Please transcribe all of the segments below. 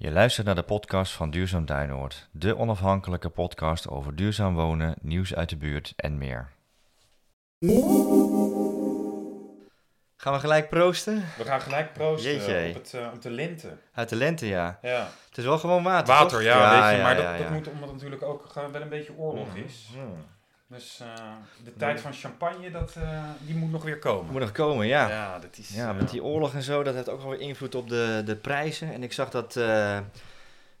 Je luistert naar de podcast van Duurzaam Duinoord, de onafhankelijke podcast over duurzaam wonen, nieuws uit de buurt en meer. Gaan we gelijk proosten? We gaan gelijk proosten Jeetje. op, het, eh, op de lente. Uit de lente, ja. Ja. Het is wel gewoon water. Water, ja, weet je, maar dat, ja, dat ja. moet omdat het natuurlijk ook wel een beetje oorlog is. Hmm. Dus eh, de tijd van champagne, dat, eh, die moet nog weer komen. Moet nog komen, ja. Ja, dat is... Ja, eh, met die oorlog en zo, dat heeft ook wel weer invloed op de, de prijzen. En ik zag dat eh,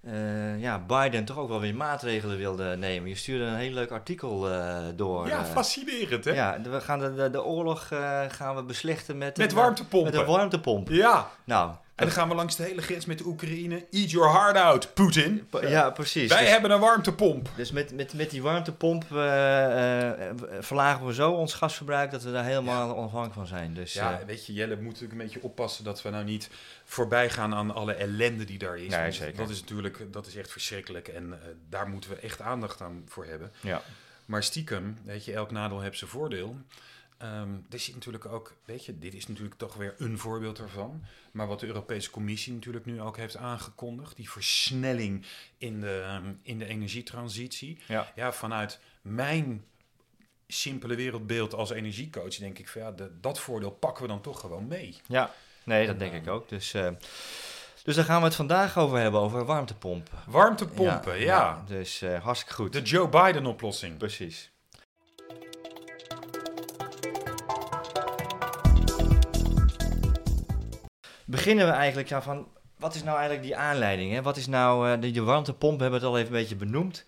eh, ja, Biden toch ook wel weer maatregelen wilde nemen. Je stuurde een heel leuk artikel eh, door. Ja, fascinerend, hè? Ja, we gaan de, de, de oorlog eh, gaan we beslechten met, Met een, warmtepompen. Met een warmtepomp. Ja, Nou, en dan gaan we langs de hele grens met de Oekraïne. Eat your heart out, Poetin. ja, precies. Wij dus, hebben een warmtepomp. dus met, met, met die warmtepomp eh, eh, verlagen we zo ons gasverbruik dat we daar helemaal onafhankelijk van zijn. Dus Ja, eh, weet je, Jelle, we moeten natuurlijk een beetje oppassen dat we nou niet voorbij gaan aan alle ellende die daar is. Nee, zeker. Dat is natuurlijk, dat is echt verschrikkelijk en daar moeten we echt aandacht aan voor hebben. ja. Maar stiekem, weet je, elk nadeel heeft zijn voordeel. Ehm er zit natuurlijk ook, weet je, dit is natuurlijk toch weer een voorbeeld ervan. Maar wat de Europese Commissie natuurlijk nu ook heeft aangekondigd, die versnelling in de, ehm, in de energietransitie. Ja. ja, vanuit mijn simpele wereldbeeld als energiecoach denk ik van ja, de- dat voordeel pakken we dan toch gewoon mee. ja, nee, dat denk ik ook. Dus, eh, dus daar gaan we het vandaag over hebben, over warmtepompen. Warmtepompen, ja. Dus eh, hartstikke goed. De Joe Biden oplossing. Precies. Beginnen we eigenlijk ja, van, wat is nou eigenlijk die aanleiding? Hè? Wat is nou, eh die, de warmtepomp, we hebben het al even een beetje benoemd.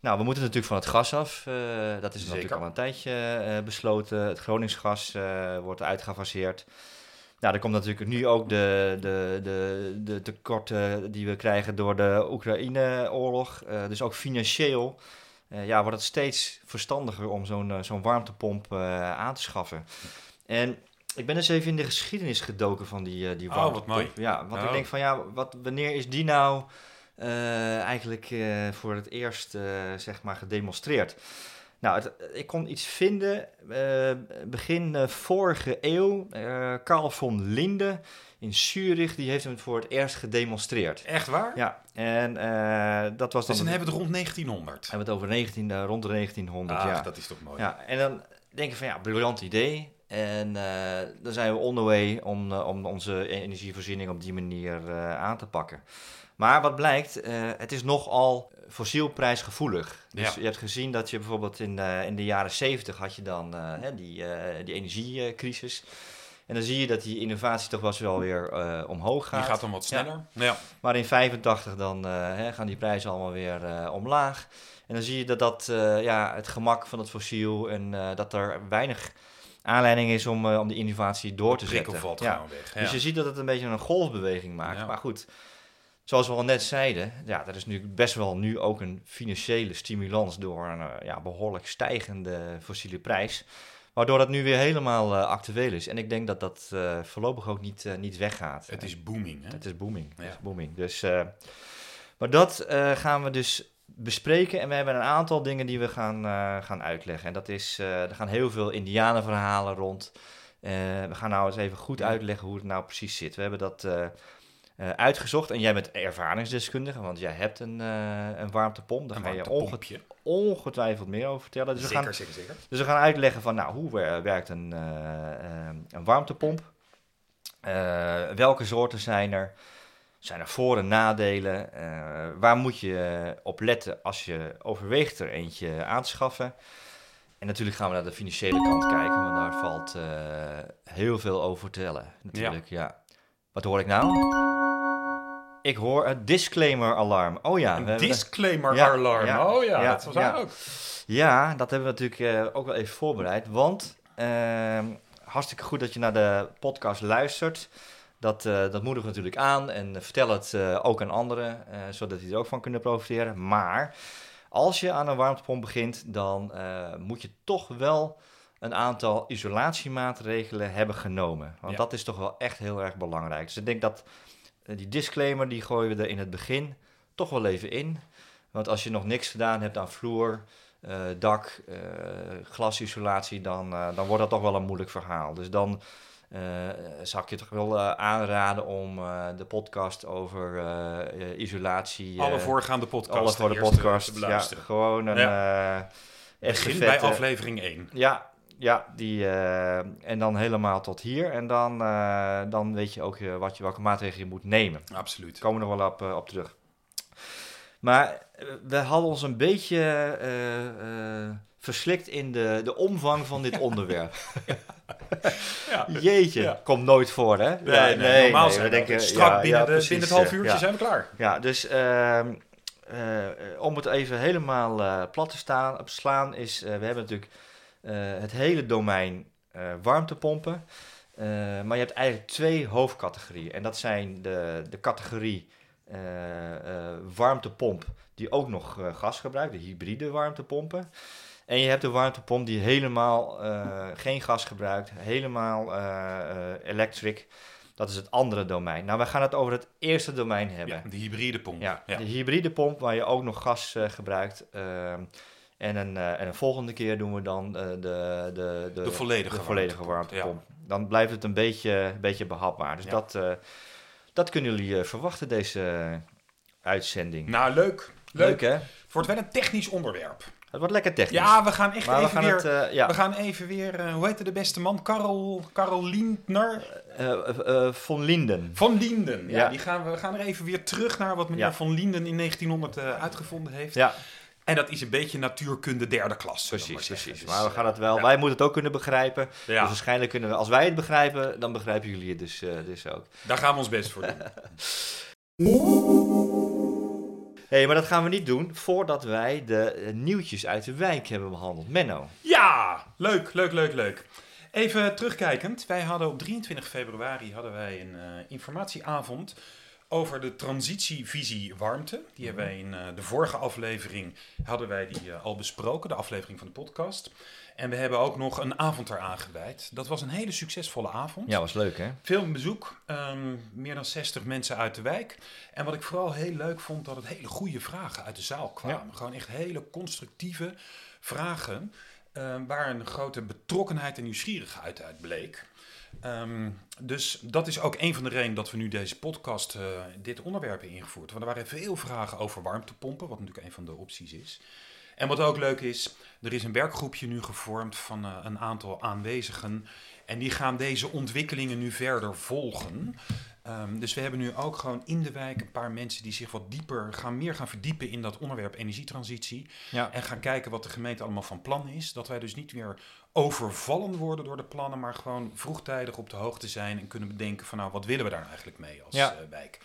Nou, we moeten natuurlijk van het gas af. eh, dat is natuurlijk Zeker. al een tijdje eh, besloten. Het Groningsgas wordt uitgefaseerd. Nou, er komt natuurlijk nu ook de, de, de, de tekorten die we krijgen door de Oekraïne-oorlog. Dus ook financieel ja, wordt het steeds verstandiger om zo'n zo'n warmtepomp aan te schaffen. En ik ben eens even in de geschiedenis gedoken van die, eh, die Oh, wat mooi. Ja, want ik Oh. denk van ja, wat, wanneer is die nou eh, eigenlijk eh, voor het eerst zeg maar gedemonstreerd? Nou, het- ik kon iets vinden begin vorige eeuw. Carl von Linde in Zurich, die heeft hem voor het eerst gedemonstreerd. Echt waar? Ja, en eh, dat was dan... Dus dan hebben we het rond 1900. hebben we het over 19, eh, rond de 1900, Ah, ja. dat is toch mooi. ja. En dan denk je van ja, briljant idee. En eh, dan zijn we on the way om, eh, om onze energievoorziening op die manier eh, aan te pakken. Maar wat blijkt, het is nogal fossielprijsgevoelig. Dus Ja. je hebt gezien dat je bijvoorbeeld in, eh, in de jaren 70 had je dan die, die energiecrisis. En dan zie je dat die innovatie toch wel weer omhoog gaat. Die gaat dan wat sneller. Ja. Maar in 85 dan hè, gaan die prijzen allemaal weer omlaag. En dan zie je dat, dat ja, het gemak van het fossiel en dat er weinig aanleiding is om, eh, om die innovatie door te zetten. valt ja. weg. Dus je ziet dat het een beetje een golfbeweging maakt. Ja. Maar goed, zoals we al net zeiden, ja, er is nu best wel nu ook een financiële stimulans door een eh, ja, behoorlijk stijgende fossiele prijs. Waardoor dat nu weer helemaal eh, actueel is. En ik denk dat dat voorlopig ook niet, niet weggaat. Het is booming. Hè? Het is booming. Het Ja. is booming. Dus, maar dat gaan we dus bespreken. En we hebben een aantal dingen die we gaan, eh, gaan uitleggen. En dat is, eh, er gaan heel veel indianenverhalen rond. Eh, we gaan nou eens even goed uitleggen hoe het nou precies zit. We hebben dat uitgezocht. En jij bent ervaringsdeskundige, want jij hebt een, een warmtepomp. Daar Een ga je onge- ongetwijfeld meer over vertellen. Dus we gaan Zeker, zeker, zeker. dus we gaan uitleggen van nou, hoe wer- werkt een, een warmtepomp. Welke soorten zijn er? Zijn er voor- en nadelen? Eh, waar moet je op letten als je overweegt er eentje aan te schaffen? En natuurlijk gaan we naar de financiële kant kijken, want daar valt eh, heel veel over te tellen. Natuurlijk, ja. Wat hoor ik nou? Ik hoor een disclaimer alarm. Oh ja, Een disclaimer Ja, alarm. ja, oh ja, dat was ook. Ja, dat hebben we natuurlijk eh, ook wel even voorbereid. Want ehm, hartstikke goed dat je naar de podcast luistert. Dat, eh, dat moedigen we natuurlijk aan en vertel het eh, ook aan anderen, eh, zodat die er ook van kunnen profiteren. Maar als je aan een warmtepomp begint, dan moet je toch wel een aantal isolatiemaatregelen hebben genomen. Want Ja. dat is toch wel echt heel erg belangrijk. Dus ik denk dat die disclaimer, die gooien we er in het begin toch wel even in. Want als je nog niks gedaan hebt aan vloer, dak, glasisolatie, dan, dan wordt dat toch wel een moeilijk verhaal. Dus dan zou ik je toch wel eh, aanraden om eh, de podcast over eh, eh, isolatie... Alle eh, voorgaande podcasts. alle voor de eh, podcast. te Ja, beluisteren. gewoon een eh echt Begin bij aflevering 1. Ja, ja die, eh, en dan helemaal tot hier. En dan, eh, dan weet je ook eh, wat je, welke maatregelen je moet nemen. Absoluut. Daar komen we nog wel op, eh, op terug. Maar eh, we hadden ons een beetje eh, eh, verslikt in de, de omvang van dit onderwerp. Ja. Jeetje, Ja. komt nooit voor, hè? Nee, nee, normaal nee, zijn we denken, strak ja, binnen, de, precies, binnen het half uurtje zijn we klaar. Ja, dus ehm, eh, om het even helemaal eh, plat te staan, op slaan is, eh, we hebben natuurlijk het hele domein warmtepompen. Maar je hebt eigenlijk twee hoofdcategorieën. En dat zijn de, de categorie warmtepomp die ook nog gas gebruikt, de hybride warmtepompen. En je hebt de warmtepomp die helemaal eh, geen gas gebruikt, helemaal eh, eh, electric. Dat is het andere domein. Nou, we gaan het over het eerste domein hebben. Ja, de hybride pomp. Ja, Ja. de hybride pomp waar je ook nog gas gebruikt. ehm, en, een, en een volgende keer doen we dan de, de, de, De volledige de volledige warmtepomp. Dan blijft het een beetje, een beetje behapbaar. Dus Ja. dat, dat kunnen jullie verwachten, deze uitzending. Nou, leuk. Leuk. Leuk hè? Het wordt wel een technisch onderwerp. Het wordt lekker technisch. Ja, we gaan echt maar we even gaan weer... het... eh, ja, We gaan even weer, eh, hoe heette de beste man? Karel, Karel Lindner? eh, von Linden. Van Linden. Ja, Ja. Die gaan we, we gaan er even weer terug naar wat meneer. Van Linden in 1900 eh, uitgevonden heeft. Ja, En dat is een beetje natuurkunde derde klas. precies, maar precies. Dus, Maar we gaan het wel... ja. Wij moeten het ook kunnen begrijpen. ja, Dus waarschijnlijk kunnen we... Als wij het begrijpen, dan begrijpen jullie het dus, dus ook. daar gaan we ons best voor doen. Hé, maar dat gaan we niet doen voordat wij de eh, nieuwtjes uit de wijk hebben behandeld. Menno. Ja, leuk, leuk, leuk, leuk. Even terugkijkend. Wij hadden op 23 februari hadden wij een eh, informatieavond over de transitievisie warmte. Die hebben wij in eh, de vorige aflevering hadden wij die al besproken, de aflevering van de podcast. En we hebben ook nog een avond eraan gewijd. Dat was een hele succesvolle avond. Ja, was leuk hè? Veel bezoek, ehm, meer dan 60 mensen uit de wijk. En wat ik vooral heel leuk vond, dat het hele goede vragen uit de zaal kwamen. Gewoon echt hele constructieve vragen, ehm, waar een grote betrokkenheid en nieuwsgierigheid uit bleek. Ehm, dus dat is ook een van de redenen dat we nu deze podcast, eh, dit onderwerp hebben ingevoerd. Want er waren veel vragen over warmtepompen, wat natuurlijk een van de opties is. En wat ook leuk is, er is een werkgroepje nu gevormd van eh, een aantal aanwezigen. En die gaan deze ontwikkelingen nu verder volgen. Ehm, dus we hebben nu ook gewoon in de wijk een paar mensen die zich wat dieper gaan, meer gaan verdiepen in dat onderwerp energietransitie. Ja. En gaan kijken wat de gemeente allemaal van plan is. Dat wij dus niet weer overvallen worden door de plannen, maar gewoon vroegtijdig op de hoogte zijn en kunnen bedenken van nou, wat willen we daar eigenlijk mee als Ja. eh, wijk.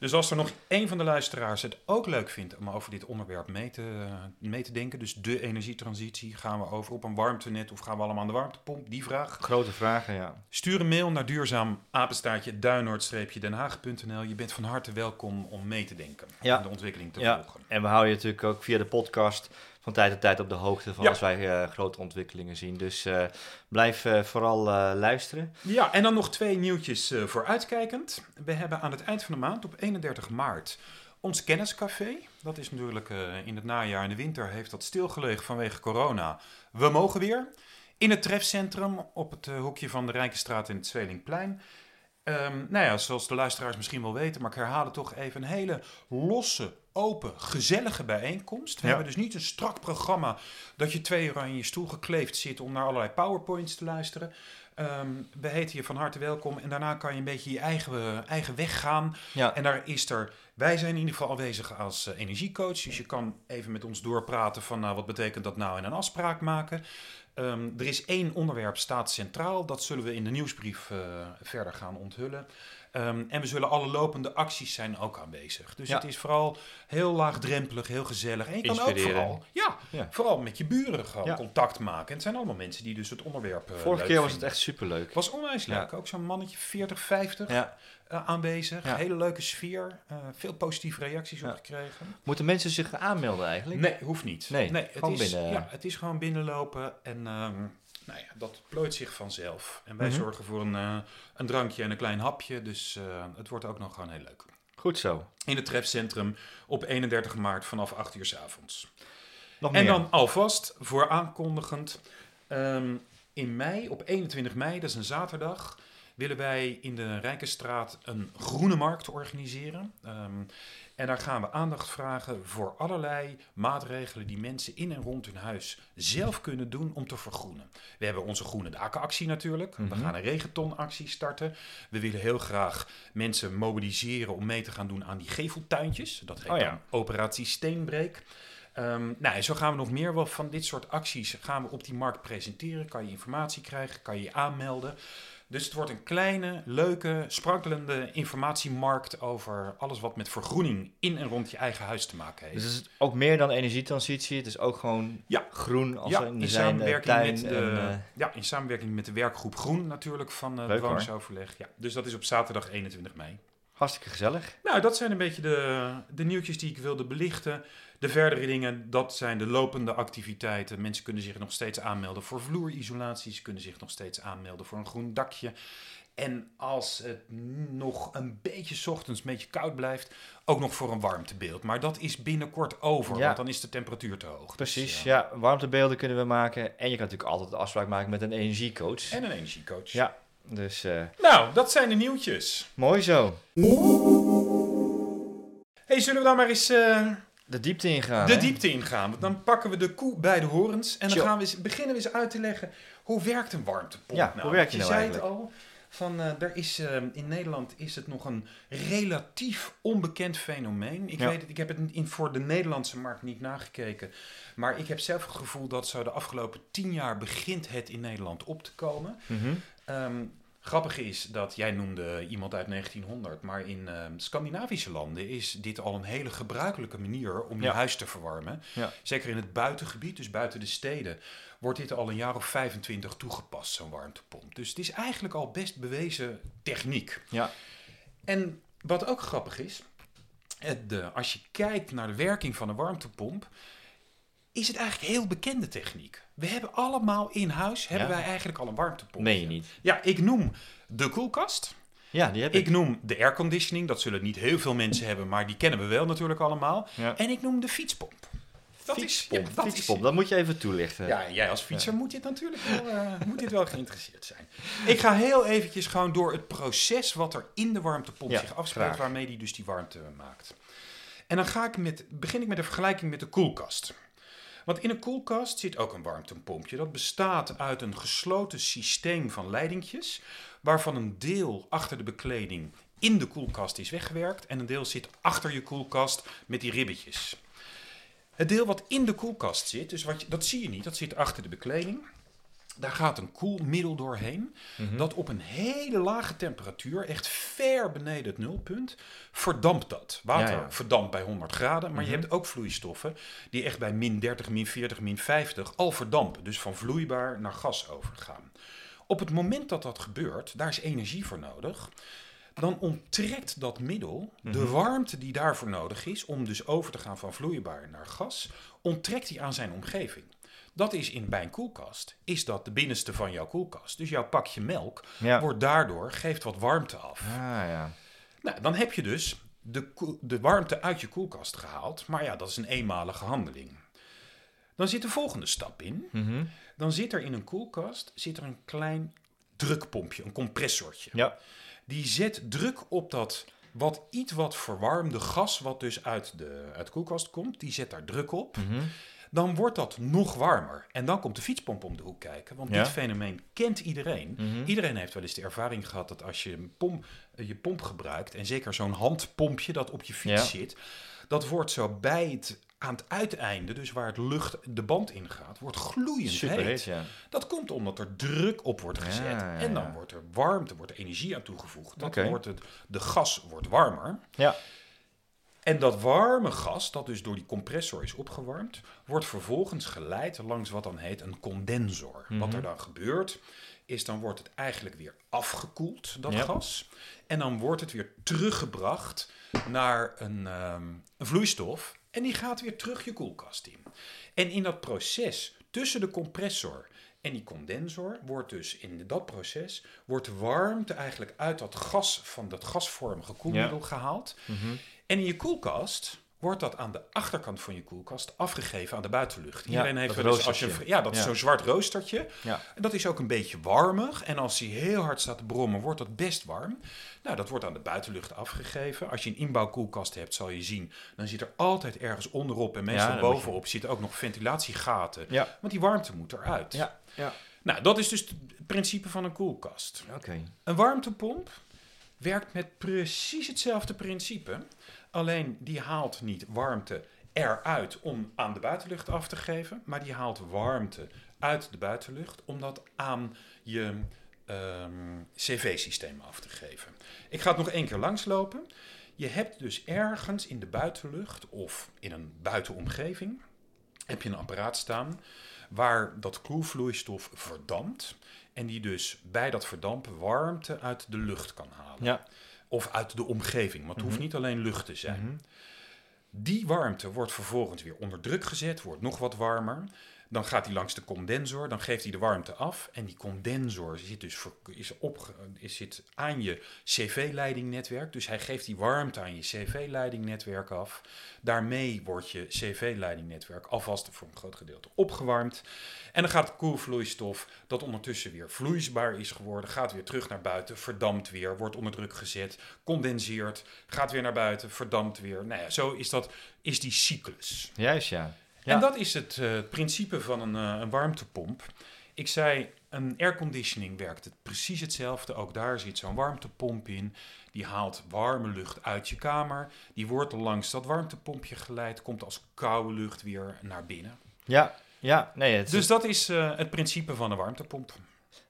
Dus als er nog één van de luisteraars het ook leuk vindt om over dit onderwerp mee te, mee te denken, dus de energietransitie, gaan we over op een warmtenet of gaan we allemaal aan de warmtepomp? Die vraag. Grote vragen, ja. Stuur een mail naar duurzaam apenstaartje duinoord-denhaag.nl. Je bent van harte welkom om mee te denken Ja. en de ontwikkeling te Ja. volgen. En we houden je natuurlijk ook via de podcast van tijd tot tijd op de hoogte van Ja. als wij eh, grote ontwikkelingen zien. Dus eh, blijf eh, vooral luisteren. Ja, en dan nog twee nieuwtjes vooruitkijkend. We hebben aan het eind van de maand, op 31 maart, ons kenniscafé. Dat is natuurlijk in het najaar en de winter heeft dat stilgelegen vanwege corona. We mogen weer. In het trefcentrum op het hoekje van de Rijkenstraat en het Zwelingplein. Ehm, nou ja, zoals de luisteraars misschien wel weten, maar ik herhaal het toch even. Een hele losse, open, gezellige bijeenkomst. We Ja. hebben dus niet een strak programma dat je twee uur aan je stoel gekleefd zit om naar allerlei powerpoints te luisteren. Ehm, we heten je van harte welkom en daarna kan je een beetje je eigen, eigen weg gaan. Ja, En daar is er, wij zijn in ieder geval aanwezig als eh, energiecoach. Dus je kan even met ons doorpraten van nou, wat betekent dat nou en een afspraak maken. Ehm, er is één onderwerp staat centraal. Dat zullen we in de nieuwsbrief eh, verder gaan onthullen. Ehm, en we zullen alle lopende acties zijn ook aanwezig. Dus Ja. het is vooral heel laagdrempelig, heel gezellig. En je kan ook vooral, ja, Ja. vooral met je buren gewoon Ja. contact maken. En het zijn allemaal mensen die dus het onderwerp eh, vorige keer was het echt superleuk. Was onwijs leuk. Ook zo'n mannetje 40, 50 Ja. eh, aanwezig. Hele leuke sfeer. eh, veel positieve reacties op gekregen. Moeten mensen zich aanmelden eigenlijk? Nee, hoeft niet. Nee, het, is, binnen. Ja, het is gewoon binnenlopen en ehm, nou ja, dat plooit zich vanzelf. En wij Mhm. zorgen voor een, eh, een drankje en een klein hapje. Dus eh, het wordt ook nog gewoon heel leuk. Goed zo. In het trefcentrum op 31 maart vanaf 8 uur s avonds. Nog En meer. dan alvast voor aankondigend. ehm, in mei, op 21 mei, dat is een zaterdag, willen wij in de Rijkenstraat een groene markt organiseren. Ehm, en daar gaan we aandacht vragen voor allerlei maatregelen die mensen in en rond hun huis zelf kunnen doen om te vergroenen. We hebben onze Groene Dakenactie natuurlijk. We Mhm. gaan een regentonactie starten. We willen heel graag mensen mobiliseren om mee te gaan doen aan die geveltuintjes. Dat heet Oh ja. Operatie Steenbreek. Ehm, nou, en zo gaan we nog meer wel van dit soort acties gaan we op die markt presenteren. Kan je informatie krijgen, kan je je aanmelden. Dus het wordt een kleine, leuke, sprankelende informatiemarkt over alles wat met vergroening in en rond je eigen huis te maken heeft. Dus het is ook meer dan energietransitie. Het is ook gewoon Ja. groen als ja, in in de zijn eh, samenwerking, tuin. met de, en, eh, ja, in samenwerking met de werkgroep Groen natuurlijk van uh, Leuk, bewonersoverleg. Ja, dus dat is op zaterdag 21 mei. Hartstikke gezellig. Nou, dat zijn een beetje de, de nieuwtjes die ik wilde belichten. De verdere dingen, dat zijn de lopende activiteiten. Mensen kunnen zich nog steeds aanmelden voor vloerisolatie. Ze kunnen zich nog steeds aanmelden voor een groen dakje. En als het nog een beetje 's ochtends een beetje koud blijft, ook nog voor een warmtebeeld. Maar dat is binnenkort over, Ja. want dan is de temperatuur te hoog. Precies, Dus, ja. warmtebeelden kunnen we maken. En je kan natuurlijk altijd een afspraak maken met een energiecoach. En een energiecoach. Ja, dus eh, Nou, dat zijn de nieuwtjes. mooi zo. hey, zullen we dan maar eens eh, De diepte ingaan. de hè? diepte ingaan? Want dan pakken we de koe bij de horens en dan Tjo. gaan we eens, beginnen we eens uit te leggen hoe werkt een warmtepomp. Ja, hoe werkt je nou zei het al. Van, eh, er is, in Nederland is het nog een relatief onbekend fenomeen. Ik, Ja. weet het, ik heb het in, voor de Nederlandse markt niet nagekeken. Maar ik heb zelf het gevoel dat zo de afgelopen tien jaar begint het in Nederland op te komen. Ehm, grappig is dat jij noemde iemand uit 1900, maar in ehm, Scandinavische landen is dit al een hele gebruikelijke manier om je Ja. huis te verwarmen. Ja. Zeker in het buitengebied, dus buiten de steden, wordt dit al een jaar of 25 toegepast, zo'n warmtepomp. Dus het is eigenlijk al best bewezen techniek. Ja. En wat ook grappig is, het, de, als je kijkt naar de werking van een warmtepomp, is het eigenlijk heel bekende techniek. We hebben allemaal in huis, hebben Ja. wij eigenlijk al een warmtepomp. Je niet? Ja, ik noem de koelkast. Ja, die heb ik. Ik noem de airconditioning. Dat zullen niet heel veel mensen hebben, maar die kennen we wel natuurlijk allemaal. Ja. En ik noem de fietspomp. Dat fietspomp, is, ja, dat fietspomp. Is, Dat moet je even toelichten. ja, jij als fietser moet dit natuurlijk wel, eh, moet dit wel geïnteresseerd zijn. Ik ga heel eventjes gewoon door het proces wat er in de warmtepomp zich afspeelt, graag. waarmee die dus die warmte maakt. En dan ga ik met, begin ik met een vergelijking met de koelkast. Want in een koelkast zit ook een warmtepompje. Dat bestaat uit een gesloten systeem van leidingjes, waarvan een deel achter de bekleding in de koelkast is weggewerkt en een deel zit achter je koelkast met die ribbetjes. Het deel wat in de koelkast zit, dus wat dat zie je niet, dat zit achter de bekleding. Daar gaat een koelmiddel doorheen, Mhm. dat op een hele lage temperatuur, echt ver beneden het nulpunt, verdampt dat. Water Ja, ja. verdampt bij 100 graden, maar Mhm. je hebt ook vloeistoffen die echt bij min 30, min 40, min 50 al verdampen. Dus van vloeibaar naar gas overgaan. Op het moment dat dat gebeurt, daar is energie voor nodig. Dan onttrekt dat middel de Mhm. warmte die daarvoor nodig is om dus over te gaan van vloeibaar naar gas, onttrekt hij aan zijn omgeving. Dat is in bij een koelkast, is dat de binnenste van jouw koelkast. Dus jouw pakje melk Ja. wordt daardoor, geeft wat warmte af. Ah, ja. Nou, dan heb je dus de, de warmte uit je koelkast gehaald. Maar ja, dat is een eenmalige handeling. Dan zit de volgende stap in. Mhm. Dan zit er in een koelkast zit er een klein drukpompje, een compressortje. Ja. Die zet druk op dat wat iets wat verwarmde gas, wat dus uit de, uit de koelkast komt, die zet daar druk op. Mhm. Dan wordt dat nog warmer. En dan komt de fietspomp om de hoek kijken. Want Ja. dit fenomeen kent iedereen. Mhm. Iedereen heeft wel eens de ervaring gehad dat als je een pomp, eh, je pomp gebruikt, en zeker zo'n handpompje dat op je fiets Ja. zit, dat wordt zo bij het, aan het uiteinde, dus waar het lucht de band in gaat, wordt gloeiend Super heet. ja. Dat komt omdat er druk op wordt gezet. Ja, ja, En dan wordt er warmte, wordt er energie aan toegevoegd. Oké. wordt het, de gas wordt warmer. Ja. En dat warme gas, dat dus door die compressor is opgewarmd, wordt vervolgens geleid langs wat dan heet een condensor. Wat Mhm. er dan gebeurt, is dan wordt het eigenlijk weer afgekoeld, dat Ja. gas. En dan wordt het weer teruggebracht naar een, ehm, een vloeistof. En die gaat weer terug je koelkast in. En in dat proces tussen de compressor en die condensor wordt dus in dat proces wordt warmte eigenlijk uit dat gas van dat gasvormige koelmiddel gehaald. Mhm. En in je koelkast wordt dat aan de achterkant van je koelkast afgegeven aan de buitenlucht. Ja, Iedereen heeft dat wel eens, als je, ja, dat is zo'n zwart roostertje. Ja. En dat is ook een beetje warmig. En als hij heel hard staat te brommen, wordt dat best warm. Nou, dat wordt aan de buitenlucht afgegeven. Als je een inbouwkoelkast hebt, zal je zien, dan zit er altijd ergens onderop en meestal moet je- bovenop zitten ook nog ventilatiegaten. Ja. Want die warmte moet eruit. Ja, ja. Nou, dat is dus het principe van een koelkast. Oké. Een warmtepomp werkt met precies hetzelfde principe. Alleen die haalt niet warmte eruit om aan de buitenlucht af te geven, maar die haalt warmte uit de buitenlucht om dat aan je ehm, cv-systeem af te geven. Ik ga het nog één keer langslopen. Je hebt dus ergens in de buitenlucht of in een buitenomgeving heb je een apparaat staan waar dat koelvloeistof verdampt en die dus bij dat verdampen warmte uit de lucht kan halen. Ja. Of uit de omgeving, want het hoeft Mhm. niet alleen lucht te zijn. Mhm. Die warmte wordt vervolgens weer onder druk gezet, wordt nog wat warmer. Dan gaat hij langs de condensor, dan geeft hij de warmte af. En die condensor zit dus is opge, is, zit aan je CV-leidingnetwerk. Dus hij geeft die warmte aan je CV-leidingnetwerk af. Daarmee wordt je CV-leidingnetwerk alvast voor een groot gedeelte opgewarmd. En dan gaat het koelvloeistof, dat ondertussen weer vloeisbaar is geworden, gaat weer terug naar buiten, verdampt weer, wordt onder druk gezet, condenseert, gaat weer naar buiten, verdampt weer. Nou ja, zo is, dat, is die cyclus. Juist, ja. Ja. En dat is het eh, principe van een, eh, een warmtepomp. Ik zei, een airconditioning werkt het precies hetzelfde. Ook daar zit zo'n warmtepomp in. Die haalt warme lucht uit je kamer. Die wordt langs dat warmtepompje geleid. Komt als koude lucht weer naar binnen. Ja, ja. Nee, het, Dus dat is eh, het principe van een warmtepomp.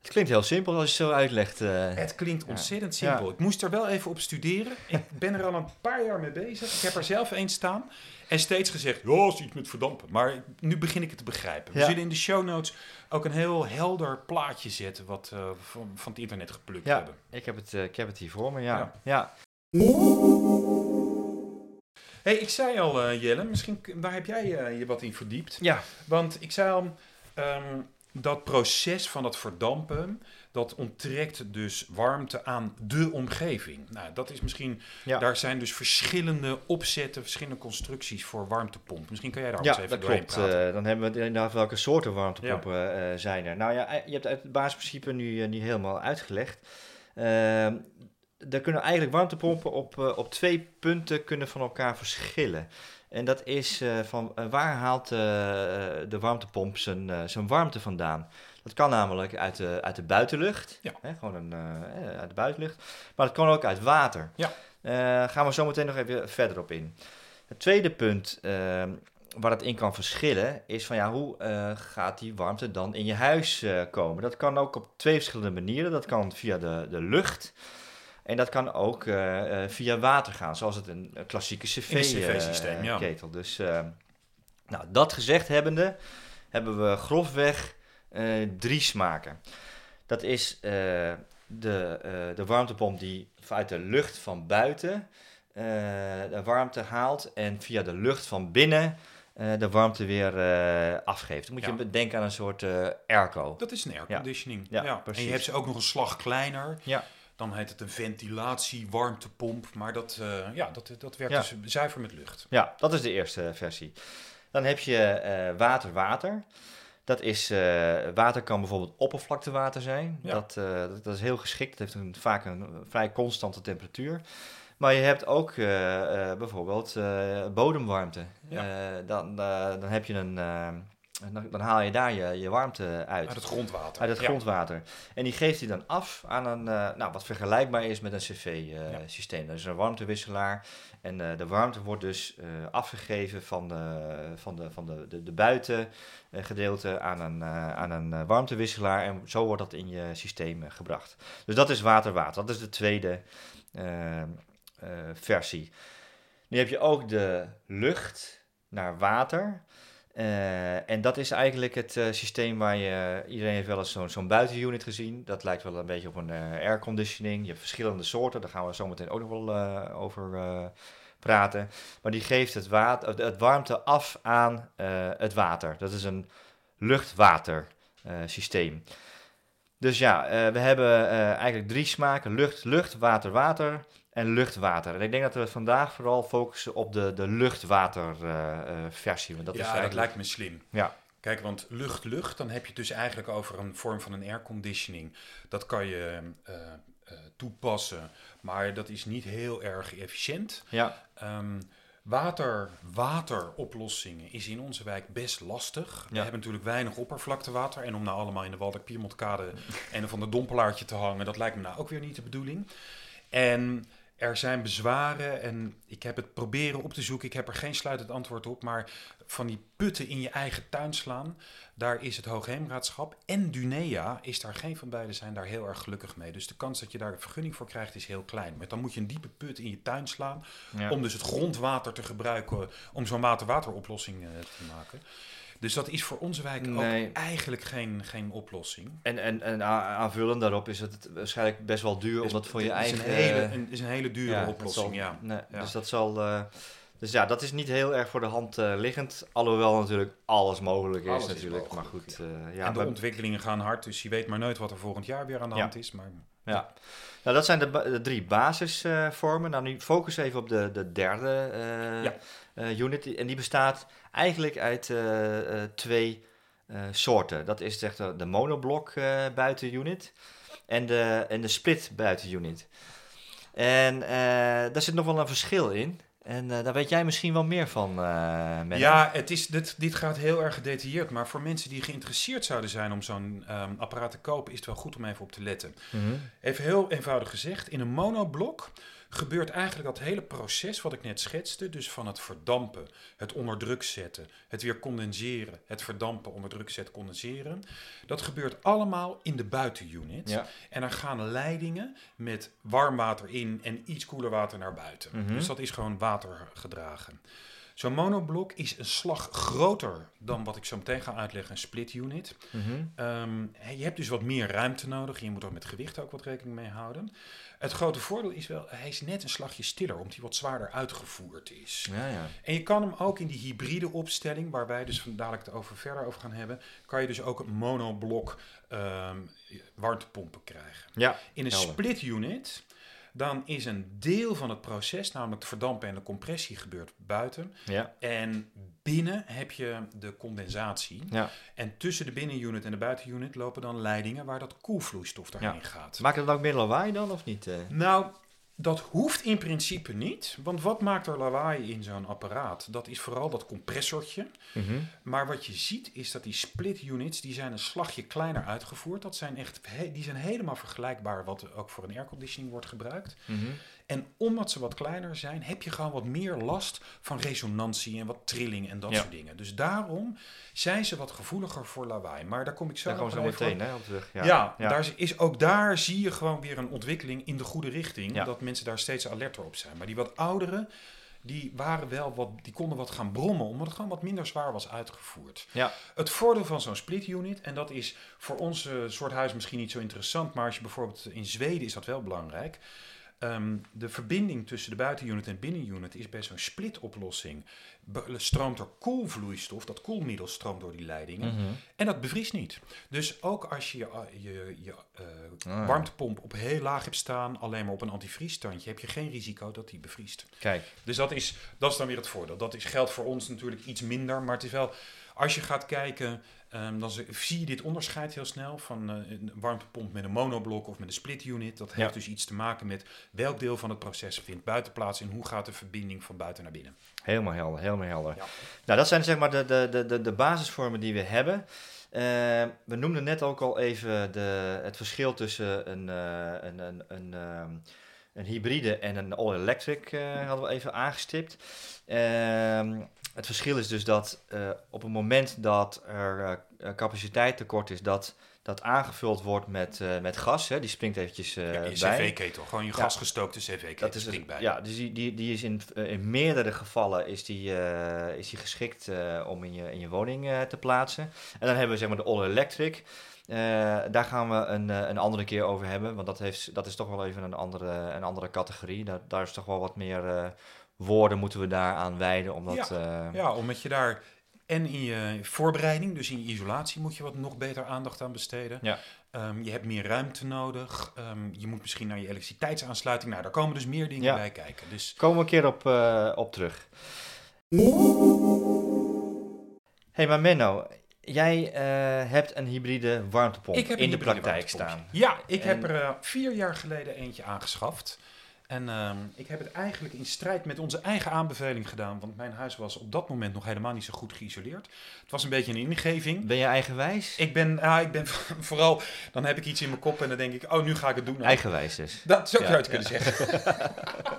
Het klinkt heel simpel als je het zo uitlegt. eh. Het klinkt ontzettend Ja. simpel. Ik moest er wel even op studeren. Ik ben er al een paar jaar mee bezig. Ik heb er zelf eens staan. En steeds gezegd, ja, is iets met verdampen. Maar nu begin ik het te begrijpen. We zullen in de show notes ook een heel helder plaatje zetten... wat uh, van, van het internet geplukt hebben. Ik heb, het, uh, ik heb het hier voor me, ja. Ja. hey, ik zei al, Jelle, misschien waar heb jij je wat in verdiept? Ja. Want ik zei al, um, dat proces van het verdampen, dat onttrekt dus warmte aan de omgeving. Nou, dat is misschien, ja. daar zijn dus verschillende opzetten, verschillende constructies voor warmtepomp. Misschien kan jij daar ja, eens even dat doorheen klopt. praten. Uh, dan hebben we inderdaad welke soorten warmtepompen ja. uh, zijn er. Nou ja, je hebt het basisprincipe nu uh, niet helemaal uitgelegd. Er kunnen eigenlijk warmtepompen op, op twee punten kunnen van elkaar verschillen. En dat is uh, van uh, waar haalt uh, de warmtepomp zijn, zijn warmte vandaan? Dat kan namelijk uit de, uit de buitenlucht, ja. hè, gewoon een, uit de buitenlucht, maar het kan ook uit water. Ja. gaan we zo meteen nog even verder op in. Het tweede punt waar het in kan verschillen is van ja, hoe gaat die warmte dan in je huis komen? Dat kan ook op twee verschillende manieren. Dat kan via de, de lucht. En dat kan ook uh, uh, via water gaan, zoals het een, klassieke cv-systeem. Uh, ja. ketel. Dus nou, dat gezegd hebbende, hebben we grofweg drie smaken. Dat is de, de warmtepomp die vanuit de lucht van buiten de warmte haalt en via de lucht van binnen de warmte weer afgeeft. Dan moet je Ja. denken aan een soort airco. Dat is een airconditioning. Ja, Ja, precies. En je hebt ze ook nog een slag kleiner. Ja. Dan heet het een ventilatie-warmtepomp. Maar dat, uh, ja, dat, dat werkt Ja. dus zuiver met lucht. Ja, dat is de eerste versie. Dan heb je water-water. Dat is, uh, water kan bijvoorbeeld oppervlaktewater zijn. Ja. Dat, uh, dat, dat is heel geschikt. Het heeft een, vaak een vrij constante temperatuur. Maar je hebt ook uh, bijvoorbeeld bodemwarmte. Ja. dan, dan heb je een... dan, dan, haal je daar je, je warmte uit. Uit het grondwater. Uit het Ja. grondwater. En die geeft hij dan af aan een, uh, nou, wat vergelijkbaar is met een cv-systeem. Uh, Dat is een warmtewisselaar. En uh, de warmte wordt dus afgegeven van de, van de, van de, de, de buitengedeelte aan een, aan een warmtewisselaar. En zo wordt dat in je systeem gebracht. Dus dat is water-water. Dat is de tweede versie. Nu heb je ook de lucht naar water. Uh, en dat is eigenlijk het uh, systeem waar je... Iedereen heeft wel eens zo'n zo'n buitenunit gezien. Dat lijkt wel een beetje op een uh, airconditioning. Je hebt verschillende soorten. Daar gaan we zo meteen ook nog wel over praten. Maar die geeft het, water, het warmte af aan het water. Dat is een lucht-water systeem. Dus ja, we hebben eigenlijk drie smaken. Lucht, lucht, water, water. En luchtwater. En ik denk dat we vandaag vooral focussen op de, de luchtwaterversie. want dat ja, is dat lijkt me slim. Ja. Kijk, want lucht-lucht, dan heb je het dus eigenlijk over een vorm van een airconditioning. Dat kan je eh, eh, toepassen, maar dat is niet heel erg efficiënt. Ja, Ehm, water, wateroplossingen is in onze wijk best lastig. We hebben natuurlijk weinig oppervlaktewater. En om nou allemaal in de Waldeck Piemontkade en van de dompelaartje te hangen, dat lijkt me nou ook weer niet de bedoeling. En er zijn bezwaren en ik heb het proberen op te zoeken. Ik heb er geen sluitend antwoord op. Maar van die putten in je eigen tuin slaan, daar is het Hoogheemraadschap en Dunea, is daar geen van beide zijn daar heel erg gelukkig mee. Dus de kans dat je daar een vergunning voor krijgt is heel klein. Maar dan moet je een diepe put in je tuin slaan ja. om dus het grondwater te gebruiken om zo'n water-wateroplossing eh, te maken. Dus dat is voor onze wijk Nee. ook eigenlijk geen, geen oplossing. En, en, en aanvullend daarop is het waarschijnlijk best wel duur om Dus dat voor je het is eigen... Een hele, een, is een hele dure Ja, oplossing, zal- ja. nee, Ja. Dus dat zal... eh, dus ja, dat is niet heel erg voor de hand eh, liggend. Alhoewel natuurlijk alles mogelijk is Alles is natuurlijk. maar goed, eh, ja, en de bij- ontwikkelingen gaan hard, dus je weet maar nooit wat er volgend jaar weer aan de Ja. hand is. Maar Ja, nou, dat zijn de, drie basisvormen. nou, nu focus even op de, de derde Ja. Eh, unit. En die bestaat eigenlijk uit eh, eh, twee soorten. Dat is zeg, de, de monoblok eh buitenunit en de, en de split buitenunit. En eh, daar zit nog wel een verschil in. En daar weet jij misschien wel meer van, Menno. ja, het is, dit, dit gaat heel erg gedetailleerd. Maar voor mensen die geïnteresseerd zouden zijn om zo'n ehm, apparaat te kopen, is het wel goed om even op te letten. Mhm. Even heel eenvoudig gezegd, in een monoblok gebeurt eigenlijk dat hele proces wat ik net schetste, dus van het verdampen, het onder druk zetten, het weer condenseren, het verdampen, onder druk zetten, condenseren. Dat gebeurt allemaal in de buitenunit. Ja. En er gaan leidingen met warm water in en iets koeler water naar buiten. Mhm. Dus dat is gewoon watergedragen. Zo'n monoblok is een slag groter dan wat ik zo meteen ga uitleggen, een split unit. Mhm. Ehm, je hebt dus wat meer ruimte nodig. Je moet er met gewicht ook wat rekening mee houden. Het grote voordeel is wel, hij is net een slagje stiller, omdat hij wat zwaarder uitgevoerd is. Ja, ja. En je kan hem ook in die hybride opstelling, waar wij dus dadelijk het over verder over gaan hebben, kan je dus ook een monoblok ehm warmtepompen krijgen. ja. In een Helder. split unit, dan is een deel van het proces, namelijk het verdampen en de compressie, gebeurt buiten. ja. En binnen heb je de condensatie. ja. En tussen de binnenunit en de buitenunit lopen dan leidingen waar dat koelvloeistof doorheen gaat. Maakt het ook meer lawaai dan, of niet? eh? Nou, dat hoeft in principe niet. Want wat maakt er lawaai in zo'n apparaat? Dat is vooral dat compressortje. Mhm. Maar wat je ziet is dat die split units, die zijn een slagje kleiner uitgevoerd. Dat zijn echt, die zijn helemaal vergelijkbaar wat ook voor een airconditioning wordt gebruikt. Mhm. En omdat ze wat kleiner zijn, heb je gewoon wat meer last van resonantie en wat trilling en dat Ja. soort dingen. Dus daarom zijn ze wat gevoeliger voor lawaai. Maar daar kom ik zo Daar nog zo meteen op. hè, op terug. Ja, Ja, Daar is, ook daar zie je gewoon weer een ontwikkeling in de goede richting. Dat mensen daar steeds alerter op zijn. Maar die wat ouderen, die waren wel wat, die konden wat gaan brommen, omdat het gewoon wat minder zwaar was uitgevoerd. Ja. Het voordeel van zo'n split unit, en dat is voor ons eh, soort huis misschien niet zo interessant, maar als je bijvoorbeeld in Zweden is dat wel belangrijk. Ehm, de verbinding tussen de buitenunit en binnenunit is bij zo'n split-oplossing. be- stroomt er koelvloeistof, dat koelmiddel stroomt door die leidingen. Mhm. En dat bevriest niet. Dus ook als je je, je, je eh, Ah. warmtepomp op heel laag hebt staan, alleen maar op een antivriesstandje, heb je geen risico dat die bevriest. Kijk, Dus dat is, dat is dan weer het voordeel. Dat is, geldt voor ons natuurlijk iets minder, maar het is wel, als je gaat kijken, ehm, dan zie- je dit onderscheid heel snel van eh, een warmtepomp met een monoblok of met een split unit. Dat heeft Ja. dus iets te maken met welk deel van het proces vindt buiten plaats en hoe gaat de verbinding van buiten naar binnen. helemaal helder, helemaal helder. Ja. Nou, dat zijn zeg maar de, de, de, de, basisvormen die we hebben. Eh, we noemden net ook al even de, het verschil tussen een, eh, een, een, een, ehm, een hybride en een all-electric, eh, hadden we even aangestipt. Ehm, het verschil is dus dat eh, op het moment dat er eh, capaciteit tekort is, dat dat aangevuld wordt met, met gas. Hè, die springt eventjes eh, Ja, je cv-ketel, gewoon je Ja. gasgestookte cv-ketel springt bij. Ja, dus die, die, die is in, in meerdere gevallen is die, is die geschikt om in je, in je woning te plaatsen. En dan hebben we zeg maar de all-electric. Daar gaan we een, een andere keer over hebben, want dat, heeft, dat is toch wel even een andere, een andere categorie. Daar, daar is toch wel wat meer woorden moeten we daar aan wijden. Omdat, eh, Ja, omdat je daar en in je voorbereiding, dus in je isolatie, moet je wat nog beter aandacht aan besteden. Ja. Ehm, je hebt meer ruimte nodig. Ehm, je moet misschien naar je elektriciteitsaansluiting. Nou, daar komen dus meer dingen Ja. bij kijken. Dus Komen we een keer op, eh, op terug. hey, maar Menno, jij eh, hebt een hybride warmtepomp ik heb in de praktijk staan. Ja, ik En- heb er vier jaar geleden eentje aangeschaft. En ehm, ik heb het eigenlijk in strijd met onze eigen aanbeveling gedaan. Want mijn huis was op dat moment nog helemaal niet zo goed geïsoleerd. Het was een beetje een ingeving. Ben je eigenwijs? Ik ben, ah, ik ben vooral, dan heb ik iets in mijn kop en dan denk ik, oh, nu ga ik het doen. Eigenwijs dus. Dat zou ik Ja, uit kunnen zeggen.